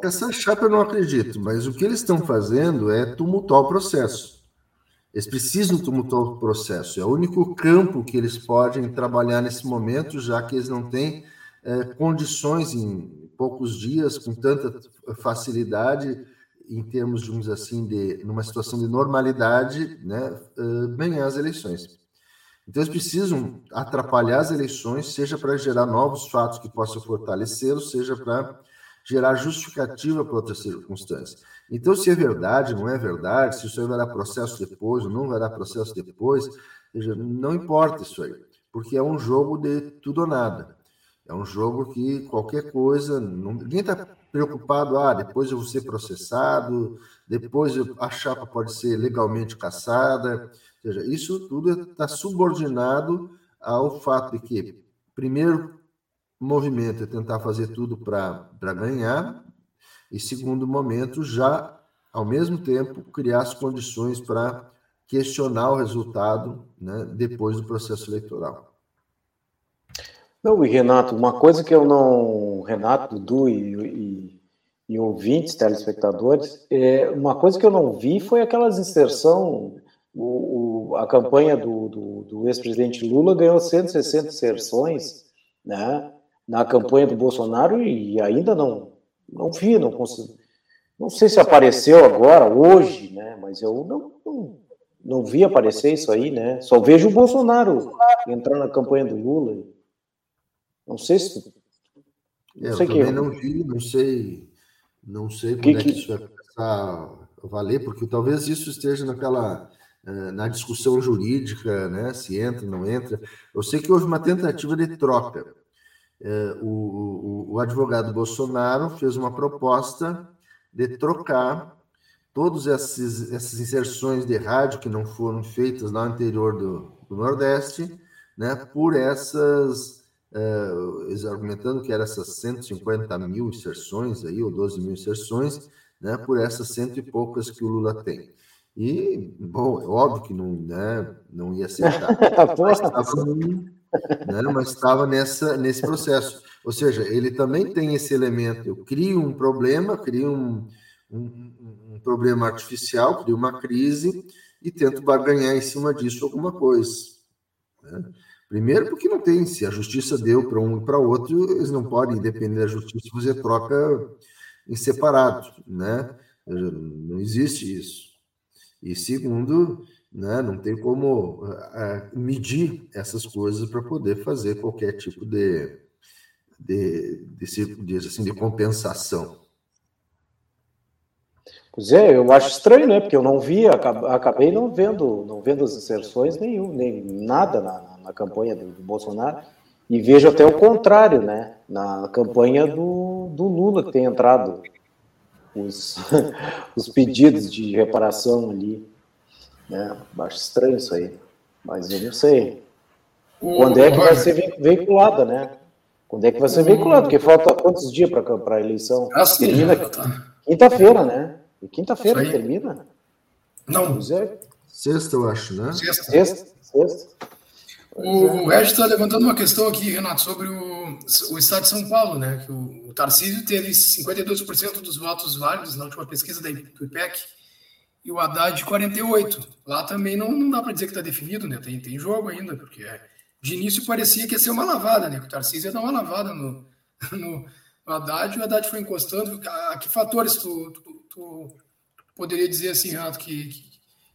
essa chapa eu não acredito, mas o que eles estão fazendo é tumultuar o processo. Eles precisam tumultuar o processo. É o único campo que eles podem trabalhar nesse momento, já que eles não têm é, condições em poucos dias, com tanta facilidade, em termos, digamos assim, de numa situação de normalidade, né, ganhar as eleições. Então, eles precisam atrapalhar as eleições, seja para gerar novos fatos que possam fortalecê-los, seja para gerar justificativa para outras circunstâncias. Então, se é verdade, não é verdade, se isso aí vai dar processo depois ou não vai dar processo depois, seja, não importa isso aí, porque é um jogo de tudo ou nada. É um jogo que qualquer coisa, ninguém está preocupado, ah, depois eu vou ser processado, depois a chapa pode ser legalmente caçada, ou seja, isso tudo está subordinado ao fato de que, primeiro movimento é tentar fazer tudo para ganhar, e segundo momento, já, ao mesmo tempo, criar as condições para questionar o resultado né, depois do processo eleitoral. Não, e Renato, uma coisa que eu não. Renato, Dudu e, e, e ouvintes, telespectadores, é, uma coisa que eu não vi foi aquelas inserção o, o, a campanha do, do, do ex-presidente Lula ganhou 160 inserções né, na campanha do Bolsonaro e ainda não, não vi, não consigo. Não sei se apareceu agora, hoje, né, mas eu não, não, não vi aparecer isso aí, né? Só vejo o Bolsonaro entrar na campanha do Lula. Não sei se. Não é, sei eu também que... não vi, não sei, não sei como que, é que, isso vai começar a valer, porque talvez isso esteja naquela na discussão jurídica, né, se entra, não entra. Eu sei que houve uma tentativa de troca. Eh, o, o, o advogado Bolsonaro fez uma proposta de trocar todas essas, essas inserções de rádio que não foram feitas lá no interior do, do Nordeste, né, por essas, uh, argumentando que eram essas 150 mil inserções aí, ou 12 mil inserções, né, por essas cento e poucas que o Lula tem. E, bom, é óbvio que não, né, não ia acertar. [laughs] mas estava, né, mas estava nessa, nesse processo. Ou seja, ele também tem esse elemento. Eu crio um problema, crio um, um, um problema artificial, crio uma crise e tento barganhar em cima disso alguma coisa. Né? Primeiro, porque não tem, se a justiça deu para um e para outro, eles não podem, depender da justiça, fazer troca em separado. Né? Não existe isso. E segundo, né, não tem como uh, medir essas coisas para poder fazer qualquer tipo de, de, de, de, assim, de compensação. Pois é, eu acho estranho, né? Porque eu não vi, acabei não vendo, não vendo as inserções nenhum, nem nada na, na campanha do, do, Bolsonaro. E vejo até o contrário, né? Na campanha do, do Lula, que tem entrado [laughs] os, os pedidos de reparação ali. Né? Acho estranho isso aí. Mas eu não sei. Quando é que vai ser veiculada, né? Quando é que vai ser veiculada? Porque falta quantos dias para a eleição? Ah, Termina [laughs] tá. quinta-feira, né? E quinta-feira termina? Não. Sexta, eu acho, né? Sexta. Sexta. Sexta. O Regis está levantando uma questão aqui, Renato, sobre o, o estado de São Paulo, né? Que o, o Tarcísio teve 52% dos votos válidos na última pesquisa da, do IPEC e o Haddad 48%. Lá também não, não dá para dizer que está definido, né? Tem, tem jogo ainda, porque de início parecia que ia ser uma lavada, né? Que o Tarcísio ia dar uma lavada no, no, [laughs] no Haddad e o Haddad foi encostando. A, que fatores tu, tu, tu poderia dizer assim, Renato, que, que,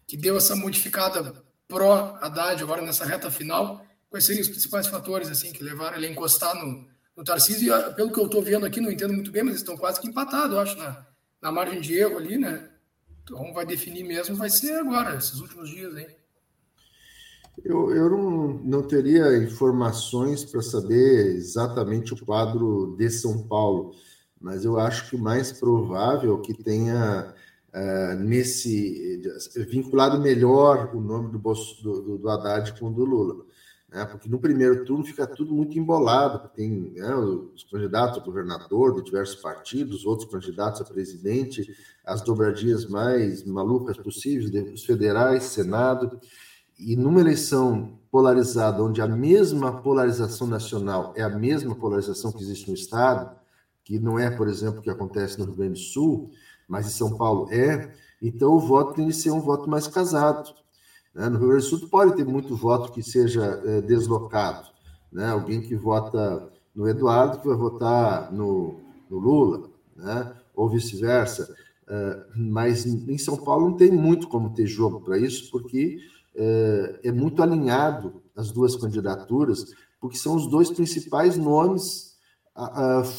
que deu essa modificada pró-Haddad agora nessa reta final? Quais seriam os principais fatores assim que levaram ele a encostar no, no Tarcísio? E ah, pelo que eu estou vendo aqui, não entendo muito bem, mas eles estão quase que empatados, acho, na, na margem de erro ali, né? Então vai definir mesmo, vai ser agora, esses últimos dias aí. Eu, eu não, não teria informações para saber exatamente o quadro de São Paulo mas eu acho que o mais provável que tenha uh, nesse vinculado melhor o nome do, do, do Haddad com o do Lula. Né? Porque no primeiro turno fica tudo muito embolado, tem né, os candidatos a governador de diversos partidos, outros candidatos a presidente, as dobradias mais malucas possíveis, os federais, Senado. E numa eleição polarizada, onde a mesma polarização nacional é a mesma polarização que existe no Estado, que não é, por exemplo, o que acontece no Rio Grande do Sul, mas em São Paulo é, então o voto tem de ser um voto mais casado. Né? No Rio Grande do Sul pode ter muito voto que seja é, deslocado. Né? Alguém que vota no Eduardo que vai votar no, no Lula, né? ou vice-versa. Uh, mas em São Paulo não tem muito como ter jogo para isso, porque uh, é muito alinhado as duas candidaturas, porque são os dois principais nomes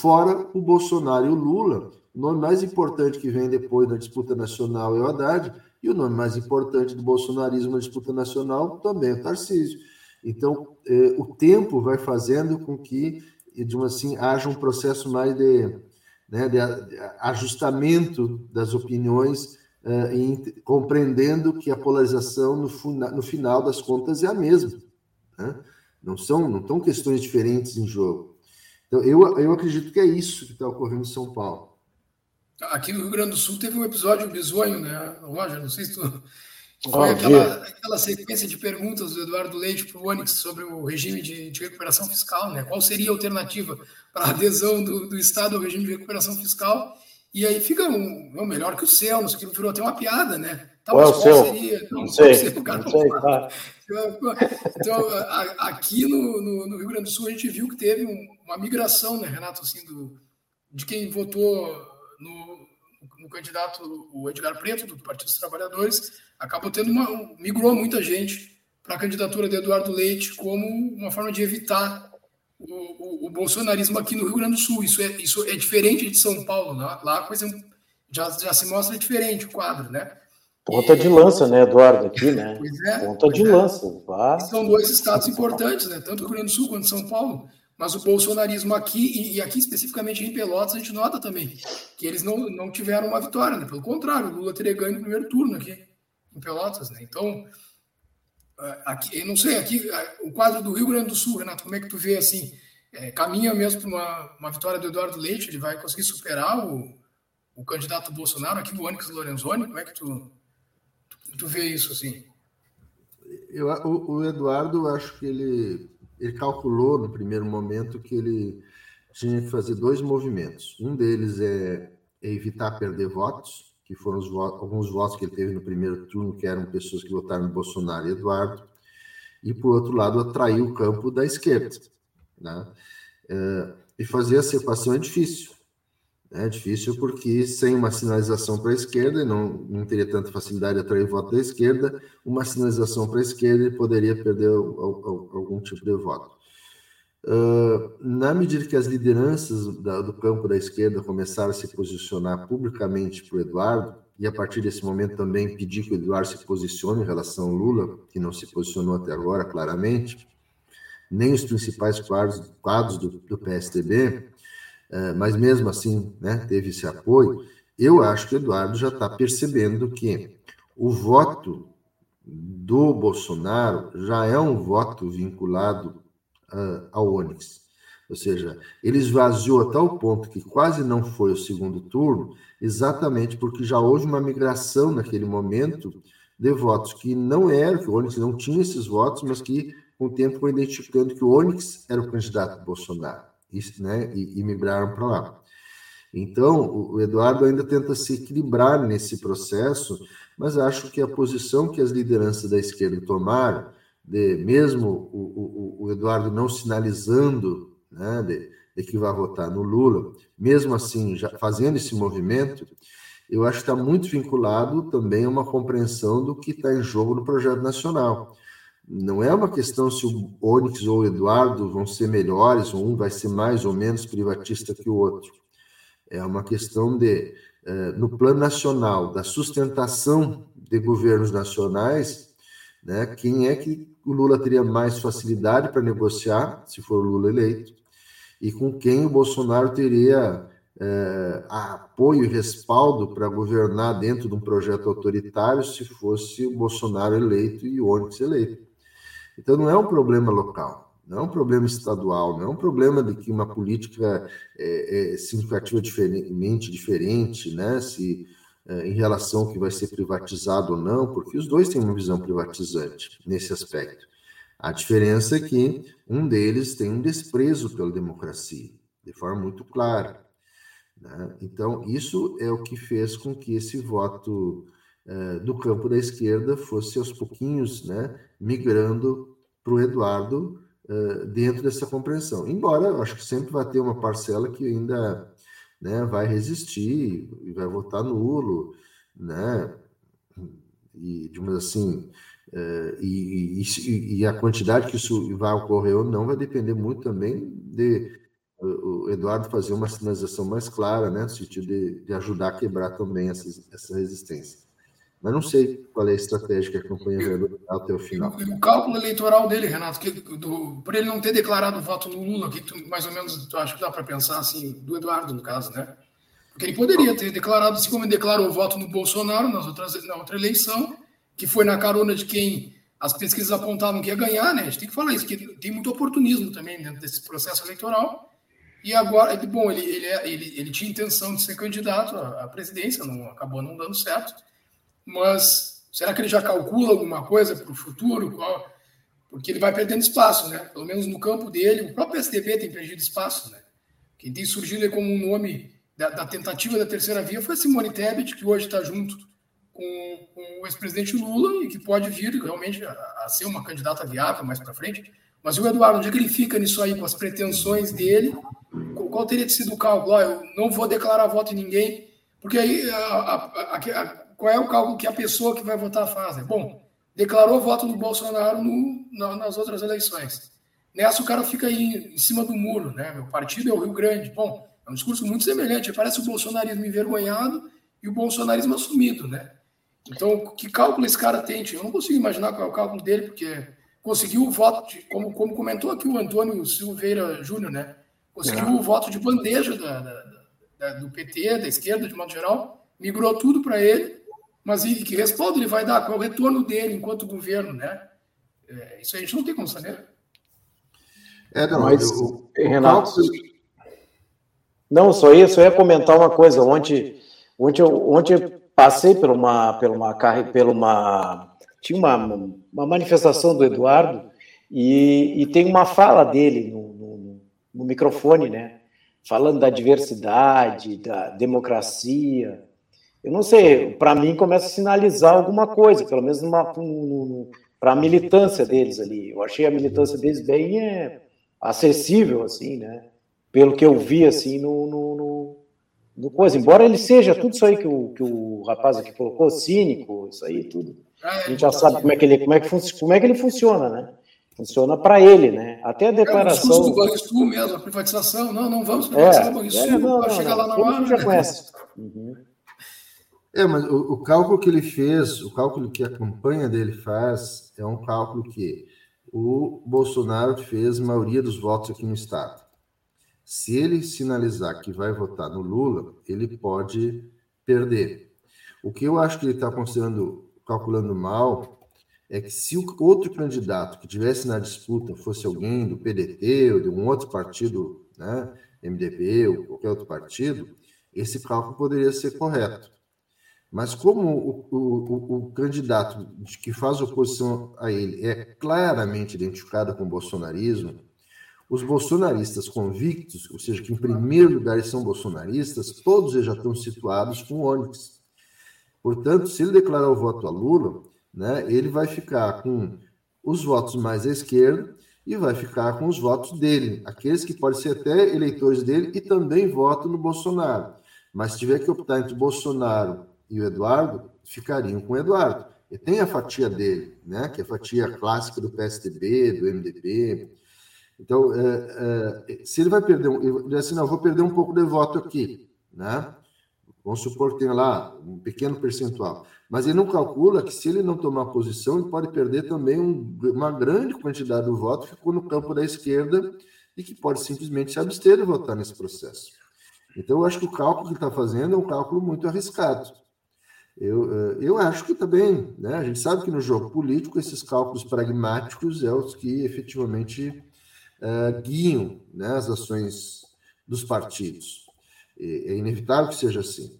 fora o Bolsonaro e o Lula, o nome mais importante que vem depois da disputa nacional é o Haddad, e o nome mais importante do bolsonarismo na disputa nacional também é o Tarcísio. Então, eh, o tempo vai fazendo com que, digamos assim, haja um processo mais de, né, de ajustamento das opiniões, eh, compreendendo que a polarização, no, no, final das contas, é a mesma. Né? Não são não estão questões diferentes em jogo. Então, eu, eu acredito que é isso que está ocorrendo em São Paulo. Aqui no Rio Grande do Sul teve um episódio bizonho, né, Roger? Não sei se tu. Foi aquela, aquela sequência de perguntas do Eduardo Leite para o Onyx sobre o regime de, de, recuperação fiscal, né? Qual seria a alternativa para a adesão do, do Estado ao regime de recuperação fiscal? E aí fica um, é melhor que o céu, não sei que virou até uma piada, né? Tá, qual, é o seu? Seria? Não, não sei, ser, não sei tá. Então, aqui no, no, no, Rio Grande do Sul, a gente viu que teve um, uma migração, né, Renato, assim, do, de quem votou no, no, candidato, o Edgar Preto, do Partido dos Trabalhadores, acabou tendo uma. migrou muita gente para a candidatura de Eduardo Leite como uma forma de evitar o, o, o, bolsonarismo aqui no Rio Grande do Sul. Isso é, isso é diferente de São Paulo. Lá, lá a coisa já, já se mostra diferente o quadro, né? Ponta de lança, né, Eduardo, aqui, né? [laughs] Pois é, Ponta de é. lança. Vá. São dois estados importantes, né? Tanto o Rio Grande do Sul quanto São Paulo. Mas o bolsonarismo aqui, e aqui especificamente em Pelotas, a gente nota também que eles não, não tiveram uma vitória, né? Pelo contrário, o Lula teria ganho no primeiro turno aqui em Pelotas, né? Então, é, aqui, eu não sei, aqui é, o quadro do Rio Grande do Sul, Renato, como é que tu vê assim? É, caminha mesmo para uma, uma vitória do Eduardo Leite, ele vai conseguir superar o, o candidato Bolsonaro aqui, o Onyx Lorenzoni? Como é que tu, tu vê isso assim? Eu, o, o Eduardo, acho que ele, ele calculou no primeiro momento que ele tinha que fazer dois movimentos. Um deles é, é evitar perder votos, que foram os votos, alguns votos que ele teve no primeiro turno, que eram pessoas que votaram no Bolsonaro e Eduardo, e, por outro lado, atrair o campo da esquerda. Né? É, e fazer a equação é difícil, é difícil porque sem uma sinalização para a esquerda, não, não teria tanta facilidade de atrair voto da esquerda, uma sinalização para a esquerda ele poderia perder algum tipo de voto. Uh, na medida que as lideranças da, do campo da esquerda começaram a se posicionar publicamente para o Eduardo, e a partir desse momento também pedir que o Eduardo se posicione em relação ao Lula, que não se posicionou até agora claramente, nem os principais quadros, quadros do, do PSDB, mas mesmo assim né, teve esse apoio. Eu acho que o Eduardo já está percebendo que o voto do Bolsonaro já é um voto vinculado uh, ao Onyx. Ou seja, ele esvaziou a tal ponto que quase não foi o segundo turno, exatamente porque já houve uma migração naquele momento de votos que não eram, que o Onyx não tinha esses votos, mas que com o tempo foi identificando que o Onyx era o candidato do Bolsonaro, e, né, e, e migraram para lá. Então, o Eduardo ainda tenta se equilibrar nesse processo, mas acho que a posição que as lideranças da esquerda tomaram, de mesmo o, o, o Eduardo não sinalizando né, de, de, que vai votar no Lula, mesmo assim, já fazendo esse movimento, eu acho que está muito vinculado também a uma compreensão do que está em jogo no projeto nacional. Não é uma questão se o Onyx ou o Eduardo vão ser melhores, ou um vai ser mais ou menos privatista que o outro. É uma questão de, eh, no plano nacional, da sustentação de governos nacionais, né, quem é que o Lula teria mais facilidade para negociar, se for o Lula eleito, e com quem o Bolsonaro teria é, apoio e respaldo para governar dentro de um projeto autoritário se fosse o Bolsonaro eleito e o Onyx eleito. Então não é um problema local não é um problema estadual, não é um problema de que uma política é, é significativa diferente, diferente, né? Se é, em relação ao que vai ser privatizado ou não, porque os dois têm uma visão privatizante nesse aspecto. A diferença é que um deles tem um desprezo pela democracia, de forma muito clara. Né? Então, isso é o que fez com que esse voto é, do campo da esquerda fosse aos pouquinhos né, migrando para o Eduardo uh, dentro dessa compreensão. Embora acho que sempre vai ter uma parcela que ainda né, vai resistir e vai votar nulo, né? E, digamos assim, uh, e, e, e, a quantidade que isso vai ocorrer ou não vai depender muito também de o Eduardo fazer uma sinalização mais clara, né, no sentido de, de ajudar a quebrar também essa, essa resistência. Mas não sei qual é a estratégia que a campanha vai até o final. O cálculo eleitoral dele, Renato, que, do, por ele não ter declarado voto no Lula, que tu, mais ou menos tu acha que dá para pensar assim, do Eduardo, no caso, né? Porque ele poderia ter declarado, assim como ele declarou voto no Bolsonaro nas outras, na outra eleição, que foi na carona de quem as pesquisas apontavam que ia ganhar, né? A gente tem que falar isso, que tem muito oportunismo também dentro desse processo eleitoral. E agora, bom, ele, ele, é, ele, ele tinha intenção de ser candidato à presidência, não acabou não dando certo mas será que ele já calcula alguma coisa para o futuro? Qual? Porque ele vai perdendo espaço, né? Pelo menos no campo dele, o próprio STB tem perdido espaço, né? Quem tem surgido como um nome da, da, tentativa da terceira via foi a Simone Tebet, que hoje está junto com, com o ex-presidente Lula e que pode vir realmente a, a ser uma candidata viável mais para frente. Mas o Eduardo, onde é que ele fica nisso aí, com as pretensões dele? Qual teria sido o cálculo? Oh, eu não vou declarar voto em ninguém, porque aí a, a, qual é o cálculo que a pessoa que vai votar faz? Bom, declarou voto no Bolsonaro no, na, nas outras eleições. Nessa o cara fica aí em cima do muro, né? Meu partido é o Rio Grande. Bom, é um discurso muito semelhante. Parece o bolsonarismo envergonhado e o bolsonarismo assumido, né? Então, que cálculo esse cara tem? Eu não consigo imaginar qual é o cálculo dele, porque conseguiu o voto, de, como, como comentou aqui o Antônio Silveira Júnior, né? Conseguiu é. o voto de bandeja da, da, da, do PT, da esquerda, de modo geral, migrou tudo para ele mas e que respaldo ele vai dar? Qual é o retorno dele enquanto governo, né? É, isso a gente não tem como saber. É, não, mas, eu, Renato, não, só isso, só ia comentar uma coisa. Ontem, ontem, eu, ontem eu passei por uma, por uma, por uma, tinha uma, uma manifestação do Eduardo e, e tem uma fala dele no, no, no microfone, né? Falando da diversidade, da democracia, eu não sei, para mim começa a sinalizar alguma coisa, pelo menos para a militância deles ali. Eu achei a militância deles bem é, acessível, assim, né? Pelo que eu vi, assim, no, no, no, no, coisa. Embora ele seja tudo isso aí que o, que o rapaz aqui colocou, cínico, isso aí, tudo. A gente já sabe como é que ele, como é que, como é que ele funciona, né? Funciona para ele, né? Até a declaração. É o do Banrisul mesmo, a privatização. Não, não vamos privatizar é, o Banrisul, é, não, não, chegar não, lá na hora. já conhece. [laughs] Uhum. É, mas o, o, cálculo que ele fez, o cálculo que a campanha dele faz, é um cálculo que o Bolsonaro fez maioria dos votos aqui no Estado. Se ele sinalizar que vai votar no Lula, ele pode perder. O que eu acho que ele está considerando, calculando mal, é que se o outro candidato que tivesse na disputa fosse alguém do PDT ou de um outro partido, né, MDB ou qualquer outro partido, esse cálculo poderia ser correto. Mas como o, o, o, candidato que faz oposição a ele é claramente identificado com o bolsonarismo, os bolsonaristas convictos, ou seja, que em primeiro lugar são bolsonaristas, todos eles já estão situados com o Onyx. Portanto, se ele declarar o voto a Lula, né, ele vai ficar com os votos mais à esquerda e vai ficar com os votos dele, aqueles que podem ser até eleitores dele e também votam no Bolsonaro. Mas se tiver que optar entre Bolsonaro e o Eduardo ficariam com o Eduardo. E tem a fatia dele, né? que é a fatia clássica do PSDB, do MDB. Então, é, é, se ele vai perder, ele assim, não, vou perder um pouco de voto aqui, né? Vamos supor que tenha lá um pequeno percentual. Mas ele não calcula que se ele não tomar posição, ele pode perder também um, uma grande quantidade do voto que ficou no campo da esquerda e que pode simplesmente se abster de votar nesse processo. Então, eu acho que o cálculo que ele está fazendo é um cálculo muito arriscado. Eu, eh, eu acho que também, né? A gente sabe que no jogo político esses cálculos pragmáticos é os que efetivamente uh, guiam né, as ações dos partidos. É inevitável que seja assim.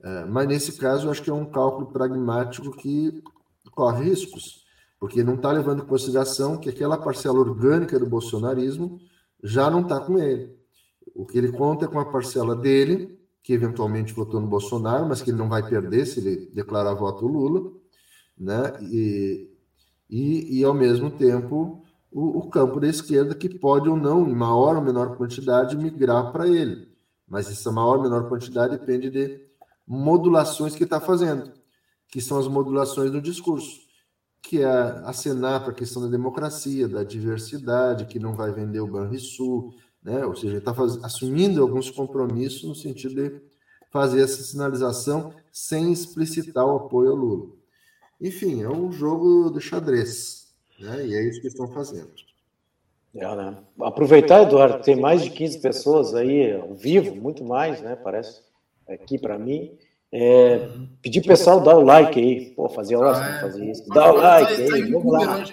Uh, mas nesse caso, eu acho que é um cálculo pragmático que corre riscos, porque não está levando em consideração que aquela parcela orgânica do bolsonarismo já não está com ele. O que ele conta é com a parcela dele, que eventualmente votou no Bolsonaro, mas que ele não vai perder se ele declarar voto Lula, né? E, e, e ao mesmo tempo o, o, campo da esquerda que pode ou não, em maior ou menor quantidade, migrar para ele. Mas essa maior ou menor quantidade depende de modulações que está fazendo, que são as modulações do discurso, que é acenar para a questão da democracia, da diversidade, que não vai vender o Banrisul, né? ou seja, ele está assumindo alguns compromissos no sentido de fazer essa sinalização sem explicitar o apoio ao Lula. Enfim, é um jogo de xadrez, né? e é isso que estão fazendo. É, né? Aproveitar, Eduardo, tem mais de 15 pessoas aí ao vivo, muito mais, né? Parece aqui para mim. É, pedir pessoal dar o like aí. Pô, fazia horas ah, é. fazer isso. Dá o like aí, vamos lá.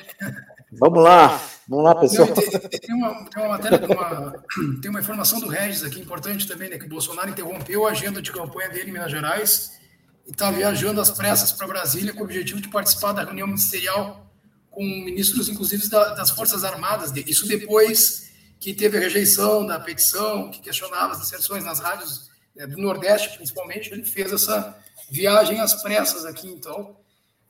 Vamos lá. Vamos lá, pessoal. Não, tem, tem, uma, tem, uma, matéria, uma, [clears throat] tem uma informação do Regis aqui importante também, né? Que o Bolsonaro interrompeu a agenda de campanha dele em Minas Gerais e está viajando às pressas para Brasília com o objetivo de participar da reunião ministerial com ministros, inclusive, da, das Forças Armadas. Isso depois que teve a rejeição da petição, que questionava as inserções nas rádios né, do Nordeste, principalmente. Ele fez essa viagem às pressas aqui, então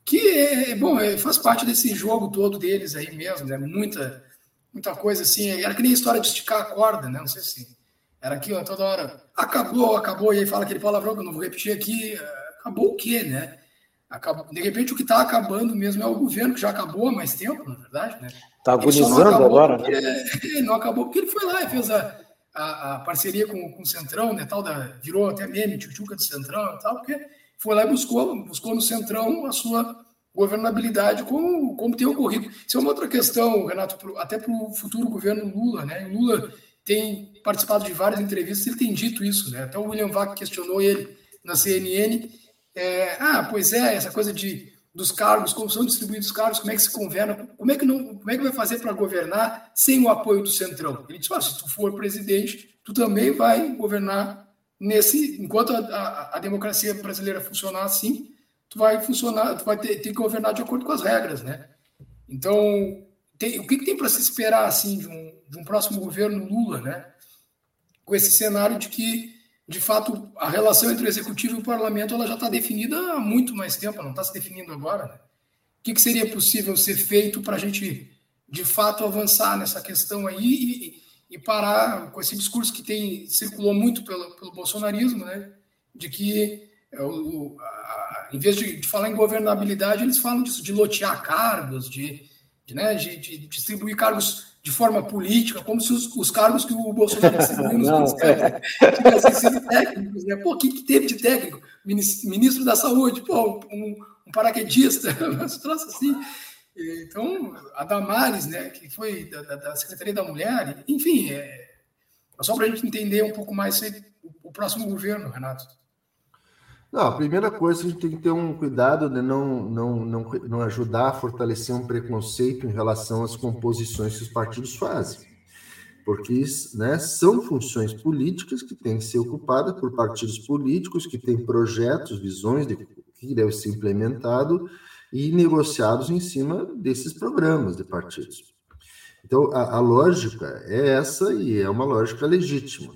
que é, bom, é, faz parte desse jogo todo deles aí mesmo, né? Muita, muita coisa assim. Era que nem a história de esticar a corda, né? Não sei se era aqui, ó, toda hora. Acabou, acabou, e aí fala aquele palavrão que eu não vou repetir aqui. Acabou o quê, né? Acabou. De repente, o que está acabando mesmo é o governo, que já acabou há mais tempo, na verdade, né? Está agonizando agora, porque, né? É, não acabou porque ele foi lá e fez a, a, a, parceria com, com o Centrão, né? Tal da, virou até meme, tchutchuca do Centrão e tal, porque foi lá e buscou, buscou no Centrão a sua governabilidade, como, como tem ocorrido. Isso é uma outra questão, Renato, até para o futuro governo Lula. Né? Lula tem participado de várias entrevistas, ele tem dito isso. Né? Até o William Vac questionou ele na CNN. É, ah, pois é, essa coisa de dos cargos, como são distribuídos os cargos, como é que se governa, como é que, não, como é que vai fazer para governar sem o apoio do Centrão? Ele disse, ah, se tu for presidente, tu também vai governar nesse, enquanto a, a, a, democracia brasileira funcionar assim, tu vai funcionar, tu vai ter, ter que governar de acordo com as regras, né? Então, tem, o que, que tem para se esperar assim de um, de um próximo governo Lula, né? Com esse cenário de que, de fato, a relação entre o executivo e o parlamento ela já está definida há muito mais tempo, não está se definindo agora. Né? O que, que seria possível ser feito para a gente, de fato, avançar nessa questão aí e, e parar com esse discurso que tem circulou muito pelo, pelo bolsonarismo, né, de que é, o, a, em vez de, de, falar em governabilidade, eles falam disso, de lotear cargos, de, né, de, de distribuir cargos de forma política, como se os, os cargos que o Bolsonaro distribuiu nos ministérios tivessem sido técnicos. Né? Pô, o que, que teve de técnico? Ministro da Saúde, pô, um, um paraquedista, [laughs] umas troças assim. Então, a Damares, né, que foi da, da Secretaria da Mulher, enfim, é, só para a gente entender um pouco mais o, próximo governo, Renato. Não, a primeira coisa a gente tem que ter um cuidado de não, não, não, não ajudar a fortalecer um preconceito em relação às composições que os partidos fazem. Porque né, são funções políticas que têm que ser ocupadas por partidos políticos que têm projetos, visões de que deve ser implementado e negociados em cima desses programas de partidos. Então, a, a lógica é essa e é uma lógica legítima.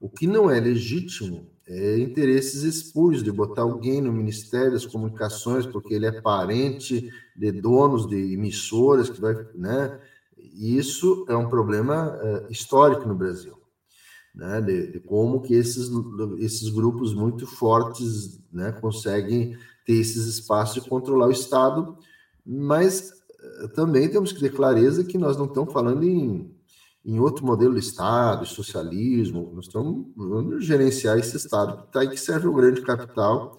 O que não é legítimo é, interesses espúrios de botar alguém no Ministério das Comunicações porque ele é parente de donos de emissoras que vai, né? Isso é um problema uh, histórico no Brasil, né? De, de, como que esses esses grupos muito fortes, né, conseguem ter esses espaços de controlar o Estado, mas uh, também temos que ter clareza que nós não estamos falando em em outro modelo de Estado, socialismo, nós estamos vamos gerenciar esse Estado que está aí que serve o grande capital,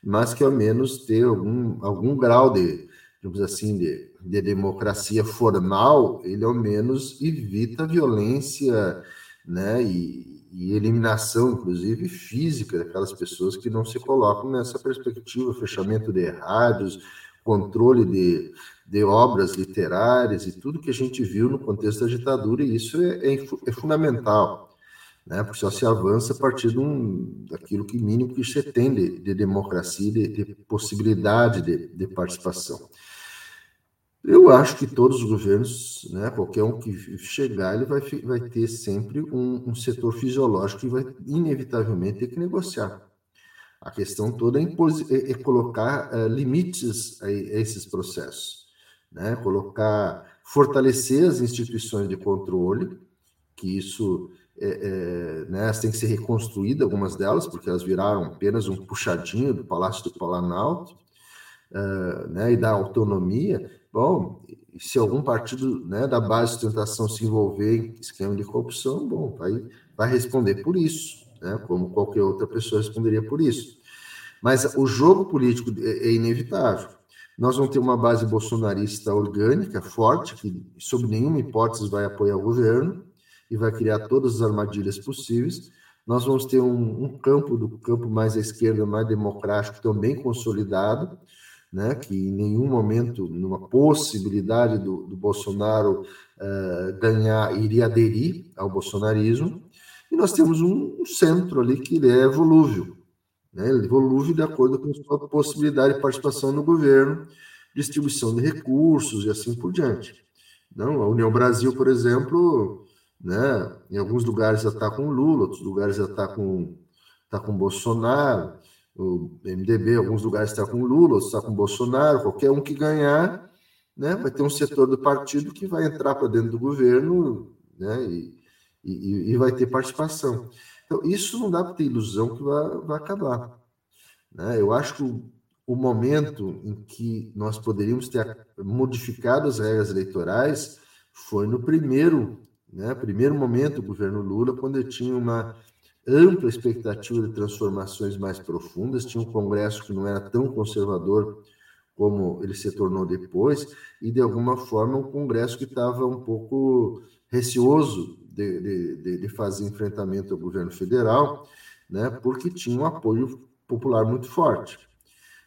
mas que ao menos ter algum, algum grau de, digamos assim, de, de democracia formal, ele ao menos evita violência, né, e, e eliminação, inclusive física, daquelas pessoas que não se colocam nessa perspectiva, fechamento de rádios, controle de, de obras literárias e tudo que a gente viu no contexto da ditadura, e isso é, é, é fundamental, né? porque só se avança a partir de um, daquilo que mínimo que você tem de, de democracia, de, de possibilidade de, de, participação. Eu acho que todos os governos, né, qualquer um que chegar, ele vai, vai ter sempre um, um setor fisiológico que vai inevitavelmente ter que negociar. A questão toda é, é, é colocar uh, limites a, a esses processos né? colocar, fortalecer as instituições de controle, que isso é, é, né, tem que ser reconstruídas, algumas delas, porque elas viraram apenas um puxadinho do Palácio do Planalto, uh, né, e da autonomia. Bom, se algum partido né, da base de sustentação se envolver em esquema de corrupção, bom, vai, vai responder por isso, né, como qualquer outra pessoa responderia por isso. Mas o jogo político é, é inevitável. Nós vamos ter uma base bolsonarista orgânica, forte, que sob nenhuma hipótese vai apoiar o governo e vai criar todas as armadilhas possíveis. Nós vamos ter um, um campo do campo mais à esquerda, mais democrático, também consolidado, né, que em nenhum momento, numa possibilidade do, do Bolsonaro uh, ganhar, iria aderir ao bolsonarismo. E nós temos um, um centro ali que é volúvel, né? Ele evolui de acordo com a sua possibilidade de participação no governo, distribuição de recursos e assim por diante. Não, a União Brasil, por exemplo, né, em alguns lugares já está com Lula, outros lugares já está com, tá com Bolsonaro, o MDB, alguns lugares está com Lula, está com Bolsonaro, qualquer um que ganhar, né, vai ter um setor do partido que vai entrar para dentro do governo né, e, e, e vai ter participação. Então, isso não dá para ter ilusão que vai, vai acabar. Né? Eu acho que o, o momento em que nós poderíamos ter modificado as regras eleitorais foi no primeiro, né, primeiro momento do governo Lula, quando ele tinha uma ampla expectativa de transformações mais profundas, tinha um Congresso que não era tão conservador como ele se tornou depois, e de alguma forma um Congresso que estava um pouco receoso de, de, de, fazer enfrentamento ao governo federal, né, porque tinha um apoio popular muito forte.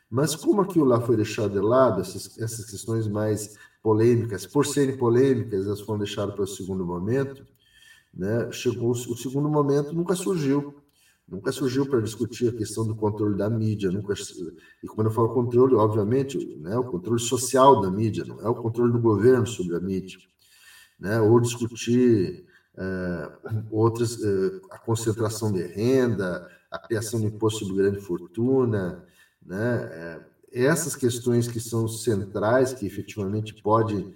Mas como aquilo lá foi deixado de lado, essas, essas questões mais polêmicas, por serem polêmicas, elas foram deixadas para o segundo momento, né, chegou o segundo momento, nunca surgiu. Nunca surgiu para discutir a questão do controle da mídia, nunca e quando eu falo controle, obviamente, né, o controle social da mídia, não é o controle do governo sobre a mídia, né, ou discutir uh, outras, uh, a concentração de renda, a criação de imposto sobre grande fortuna, né? Uh, essas questões que são centrais, que efetivamente podem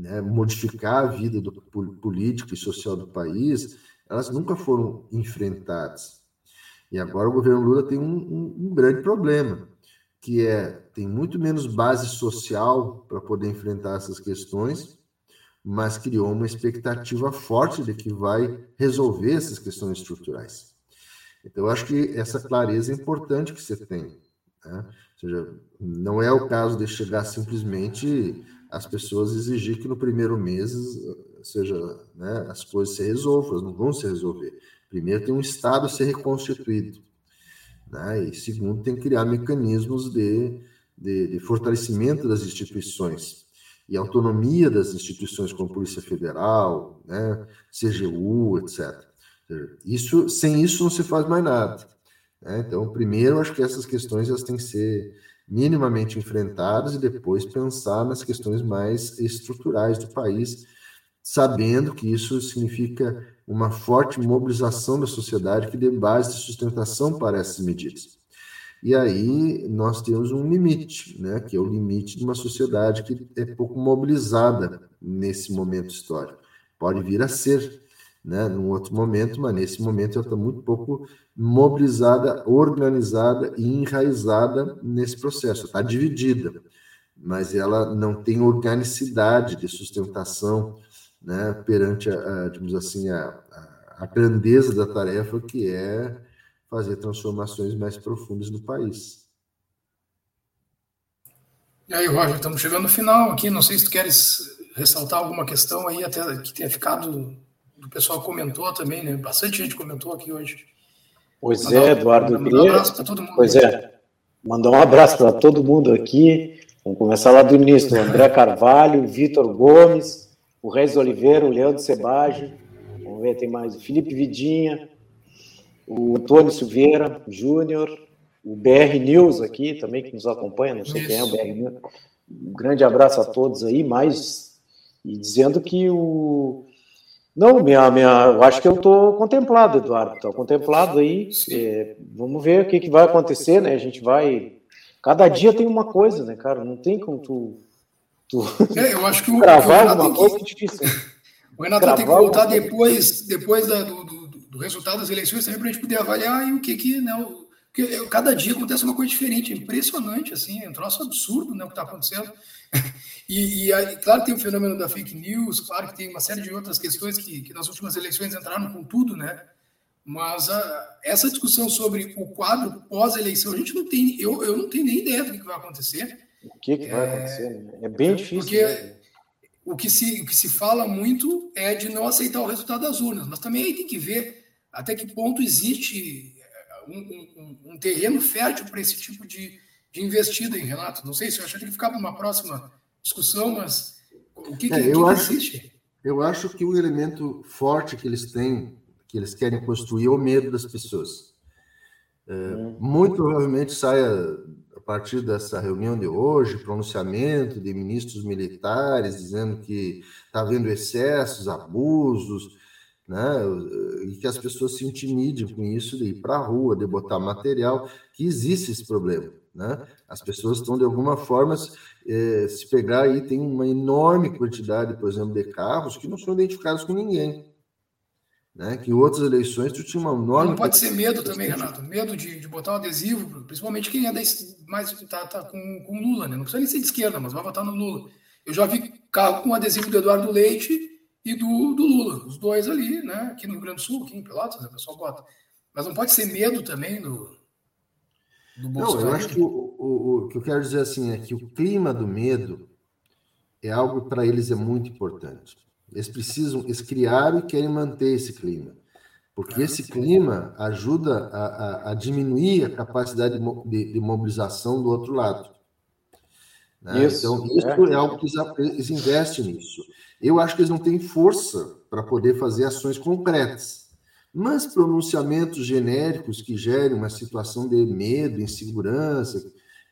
né, modificar a vida do político e social do país, elas nunca foram enfrentadas. E agora o governo Lula tem um, um, um grande problema, que é tem muito menos base social para poder enfrentar essas questões, mas criou uma expectativa forte de que vai resolver essas questões estruturais. Então, eu acho que essa clareza é importante que você tem. Né? Ou seja, não é o caso de chegar simplesmente as pessoas exigir que no primeiro mês, seja, né, as coisas se resolvam, não vão se resolver. Primeiro tem um Estado a ser reconstituído. Né? E segundo, tem que criar mecanismos de, de, de fortalecimento das instituições e autonomia das instituições como Polícia Federal, né, CGU, etc. Isso, sem isso não se faz mais nada. Né? Então, primeiro, acho que essas questões elas têm que ser minimamente enfrentadas e depois pensar nas questões mais estruturais do país, sabendo que isso significa uma forte mobilização da sociedade que dê base de sustentação para essas medidas. E aí nós temos um limite, né, que é o limite de uma sociedade que é pouco mobilizada nesse momento histórico. Pode vir a ser, né, num outro momento, mas nesse momento ela está muito pouco mobilizada, organizada e enraizada nesse processo. Está dividida, mas ela não tem organicidade de sustentação né, perante, a, a, digamos assim, a, a grandeza da tarefa que é fazer transformações mais profundas no país. E aí, Roger, estamos chegando no final aqui. Não sei se tu queres ressaltar alguma questão aí, até que tenha ficado, o pessoal comentou também, né? Bastante gente comentou aqui hoje. Pois mandar, é, Eduardo. Mandar um abraço para todo mundo. Pois é, mandar um abraço para todo mundo aqui. Vamos começar lá do início. O André Carvalho, Vitor Gomes, o Reis Oliveira, o Leandro Sebage. Vamos ver, tem mais o Felipe Vidinha, o Antônio Silveira Júnior, o BR News aqui também, que nos acompanha, não sei Isso. quem é o BR News. Um grande abraço a todos aí, mais e dizendo que o não, minha, minha, eu acho que eu estou contemplado, Eduardo. Estou contemplado aí. É, vamos ver o que, que vai acontecer, né? A gente vai. Cada dia tem uma coisa, né, cara? Não tem como tu. tu é, eu acho que o, gravar alguma coisa que... é difícil. O Renato tem que voltar depois, depois da, do, do, do, resultado das eleições também para a gente poder avaliar e o que que, né? O, que, cada dia acontece uma coisa diferente, é impressionante, assim, é um troço absurdo né, o que está acontecendo. E, e, claro, tem o fenômeno da fake news, claro que tem uma série de outras questões que, que nas últimas eleições entraram com tudo, né? Mas a, essa discussão sobre o quadro pós-eleição, a gente não tem, eu, eu não tenho nem ideia do que vai acontecer. O que, que vai é, acontecer? Né? É bem difícil. Porque né? o, que se, o que se fala muito é de não aceitar o resultado das urnas, mas também aí tem que ver até que ponto existe um, um, um terreno fértil para esse tipo de, de investida em Renato. Não sei se eu acho que que para uma próxima discussão, mas o que, que, é, eu que acho, existe? Eu acho que o elemento forte que eles têm, que eles querem construir, é o medo das pessoas. É, hum. muito provavelmente saia a partir dessa reunião de hoje, pronunciamento de ministros militares dizendo que está havendo excessos, abusos, né? E que as pessoas se intimidem com isso de ir para a rua, de botar material, que existe esse problema, né? As pessoas estão de alguma forma é, se pegar aí tem uma enorme quantidade, por exemplo, de carros que não são identificados com ninguém. Né? Que em outras eleições tu tinha uma enorme. Não pode ser medo também, Renato. Medo de, de botar um adesivo, principalmente quem é mais tá, tá com, com Lula, né? Não precisa nem ser de esquerda, mas vai votar no Lula. Eu já vi carro com adesivo do Eduardo Leite e do, do Lula, os dois ali, né? Aqui no Rio Grande do Sul, aqui em Pelotas, o pessoal bota. Mas não pode ser medo também do. Não, eu acho que o, o, o, que eu quero dizer assim é que o clima do medo é algo para eles é muito importante. Eles precisam, eles criaram e querem manter esse clima. Porque esse clima ajuda a, a, a diminuir a capacidade de, de, mobilização do outro lado. Né? Isso, então, isso é. é algo que eles, eles investem nisso. Eu acho que eles não têm força para poder fazer ações concretas. Mas pronunciamentos genéricos que gerem uma situação de medo, insegurança,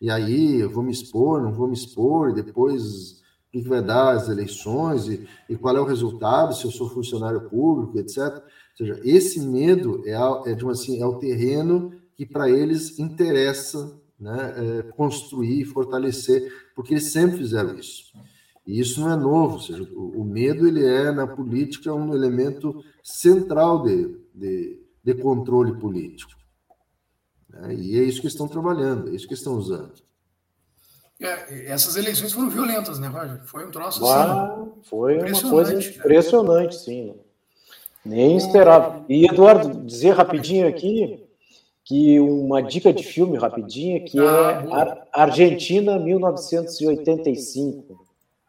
e aí eu vou me expor, não vou me expor, e depois o que vai dar as eleições, e, e qual é o resultado, se eu sou funcionário público, etc. Ou seja, esse medo é, é, assim, é o terreno que para eles interessa né, é, construir, fortalecer, porque eles sempre fizeram isso. E isso não é novo, ou seja, o, o medo ele é na política um elemento central de, de, de controle político. Né? E é isso que estão trabalhando, é isso que estão usando. É, essas eleições foram violentas, né, Roger? Foi um troço ah, assim. Foi uma coisa né? impressionante, sim. Nem esperava. E, Eduardo, dizer rapidinho aqui que uma dica de filme rapidinha que ah, é Ar Argentina 1985.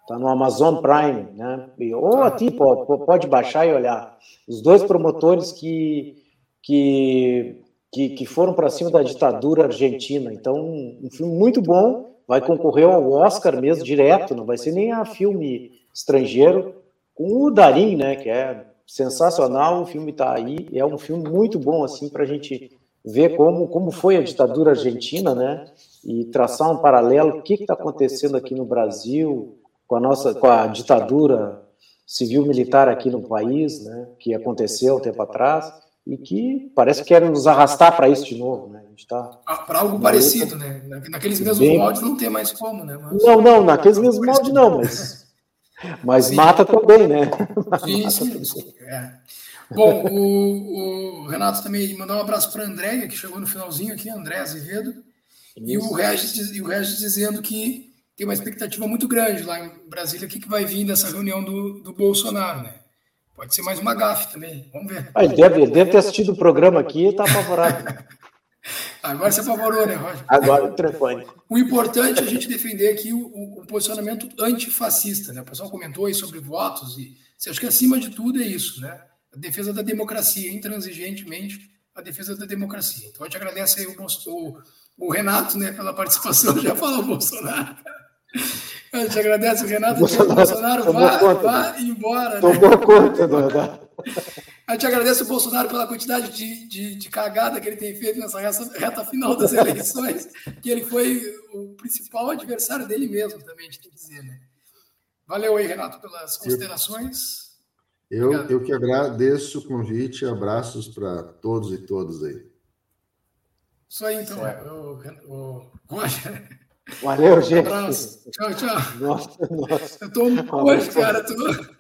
Está no Amazon Prime, né? Ou aqui pode, pode baixar e olhar. Os dois promotores que, que, que, que foram para cima da ditadura argentina. Então, um filme muito bom, vai concorrer ao Oscar mesmo, direto, não vai ser nem a filme estrangeiro, com o Darim, né? Que é sensacional, o filme está aí, é um filme muito bom, assim, para a gente ver como, como foi a ditadura argentina, né? E traçar um paralelo, o que está acontecendo aqui no Brasil com a nossa, com a ditadura civil-militar aqui no país, né? Que aconteceu um tempo atrás e que parece que querem nos arrastar para isso de novo, né? Tá ah, para algo parecido, né? Naqueles mesmos bem... moldes não tem mais como, né? Mas... Não, não, naqueles mesmos moldes não, mas mas mata também, né? Sim, sim, sim. É. Bom, o, o, Renato também mandou um abraço para Andréia, que chegou no finalzinho aqui, André Azevedo, e o, Regis, e o Regis dizendo que tem uma expectativa muito grande lá em Brasília, o que, que vai vir dessa reunião do, do Bolsonaro, né? Pode ser mais uma gafe também, vamos ver. Ah, ele, deve, deve ter assistido o programa aqui e está apavorado. [laughs] Agora você apavorou, né, Roger? Agora o telefone. O importante é a gente defender aqui o, o, o posicionamento antifascista, né? O pessoal comentou aí sobre votos e acho que acima de tudo é isso, né? a defesa da democracia, intransigentemente a defesa da democracia. Então, eu te agradeço aí o, o, o Renato né, pela participação, [laughs] já falou Bolsonaro. Eu te agradeço, Renato. Bolsonaro, Bolsonaro vá, conta, vá embora. Né? Tomou né? conta, do, Eu te agradeço, Bolsonaro, pela quantidade de, de, de, cagada que ele tem feito nessa reta final das [laughs] eleições, que ele foi o principal adversário dele mesmo, também, a gente tem que dizer. Né? Valeu aí, Renato, pelas considerações. Eu, eu que agradeço o convite e abraços para todos e todas aí. Isso aí, então. O, o, Valeu, gente. Um abraço. Tchau, tchau. Nossa, nossa. Eu tô hoje, cara. Tô...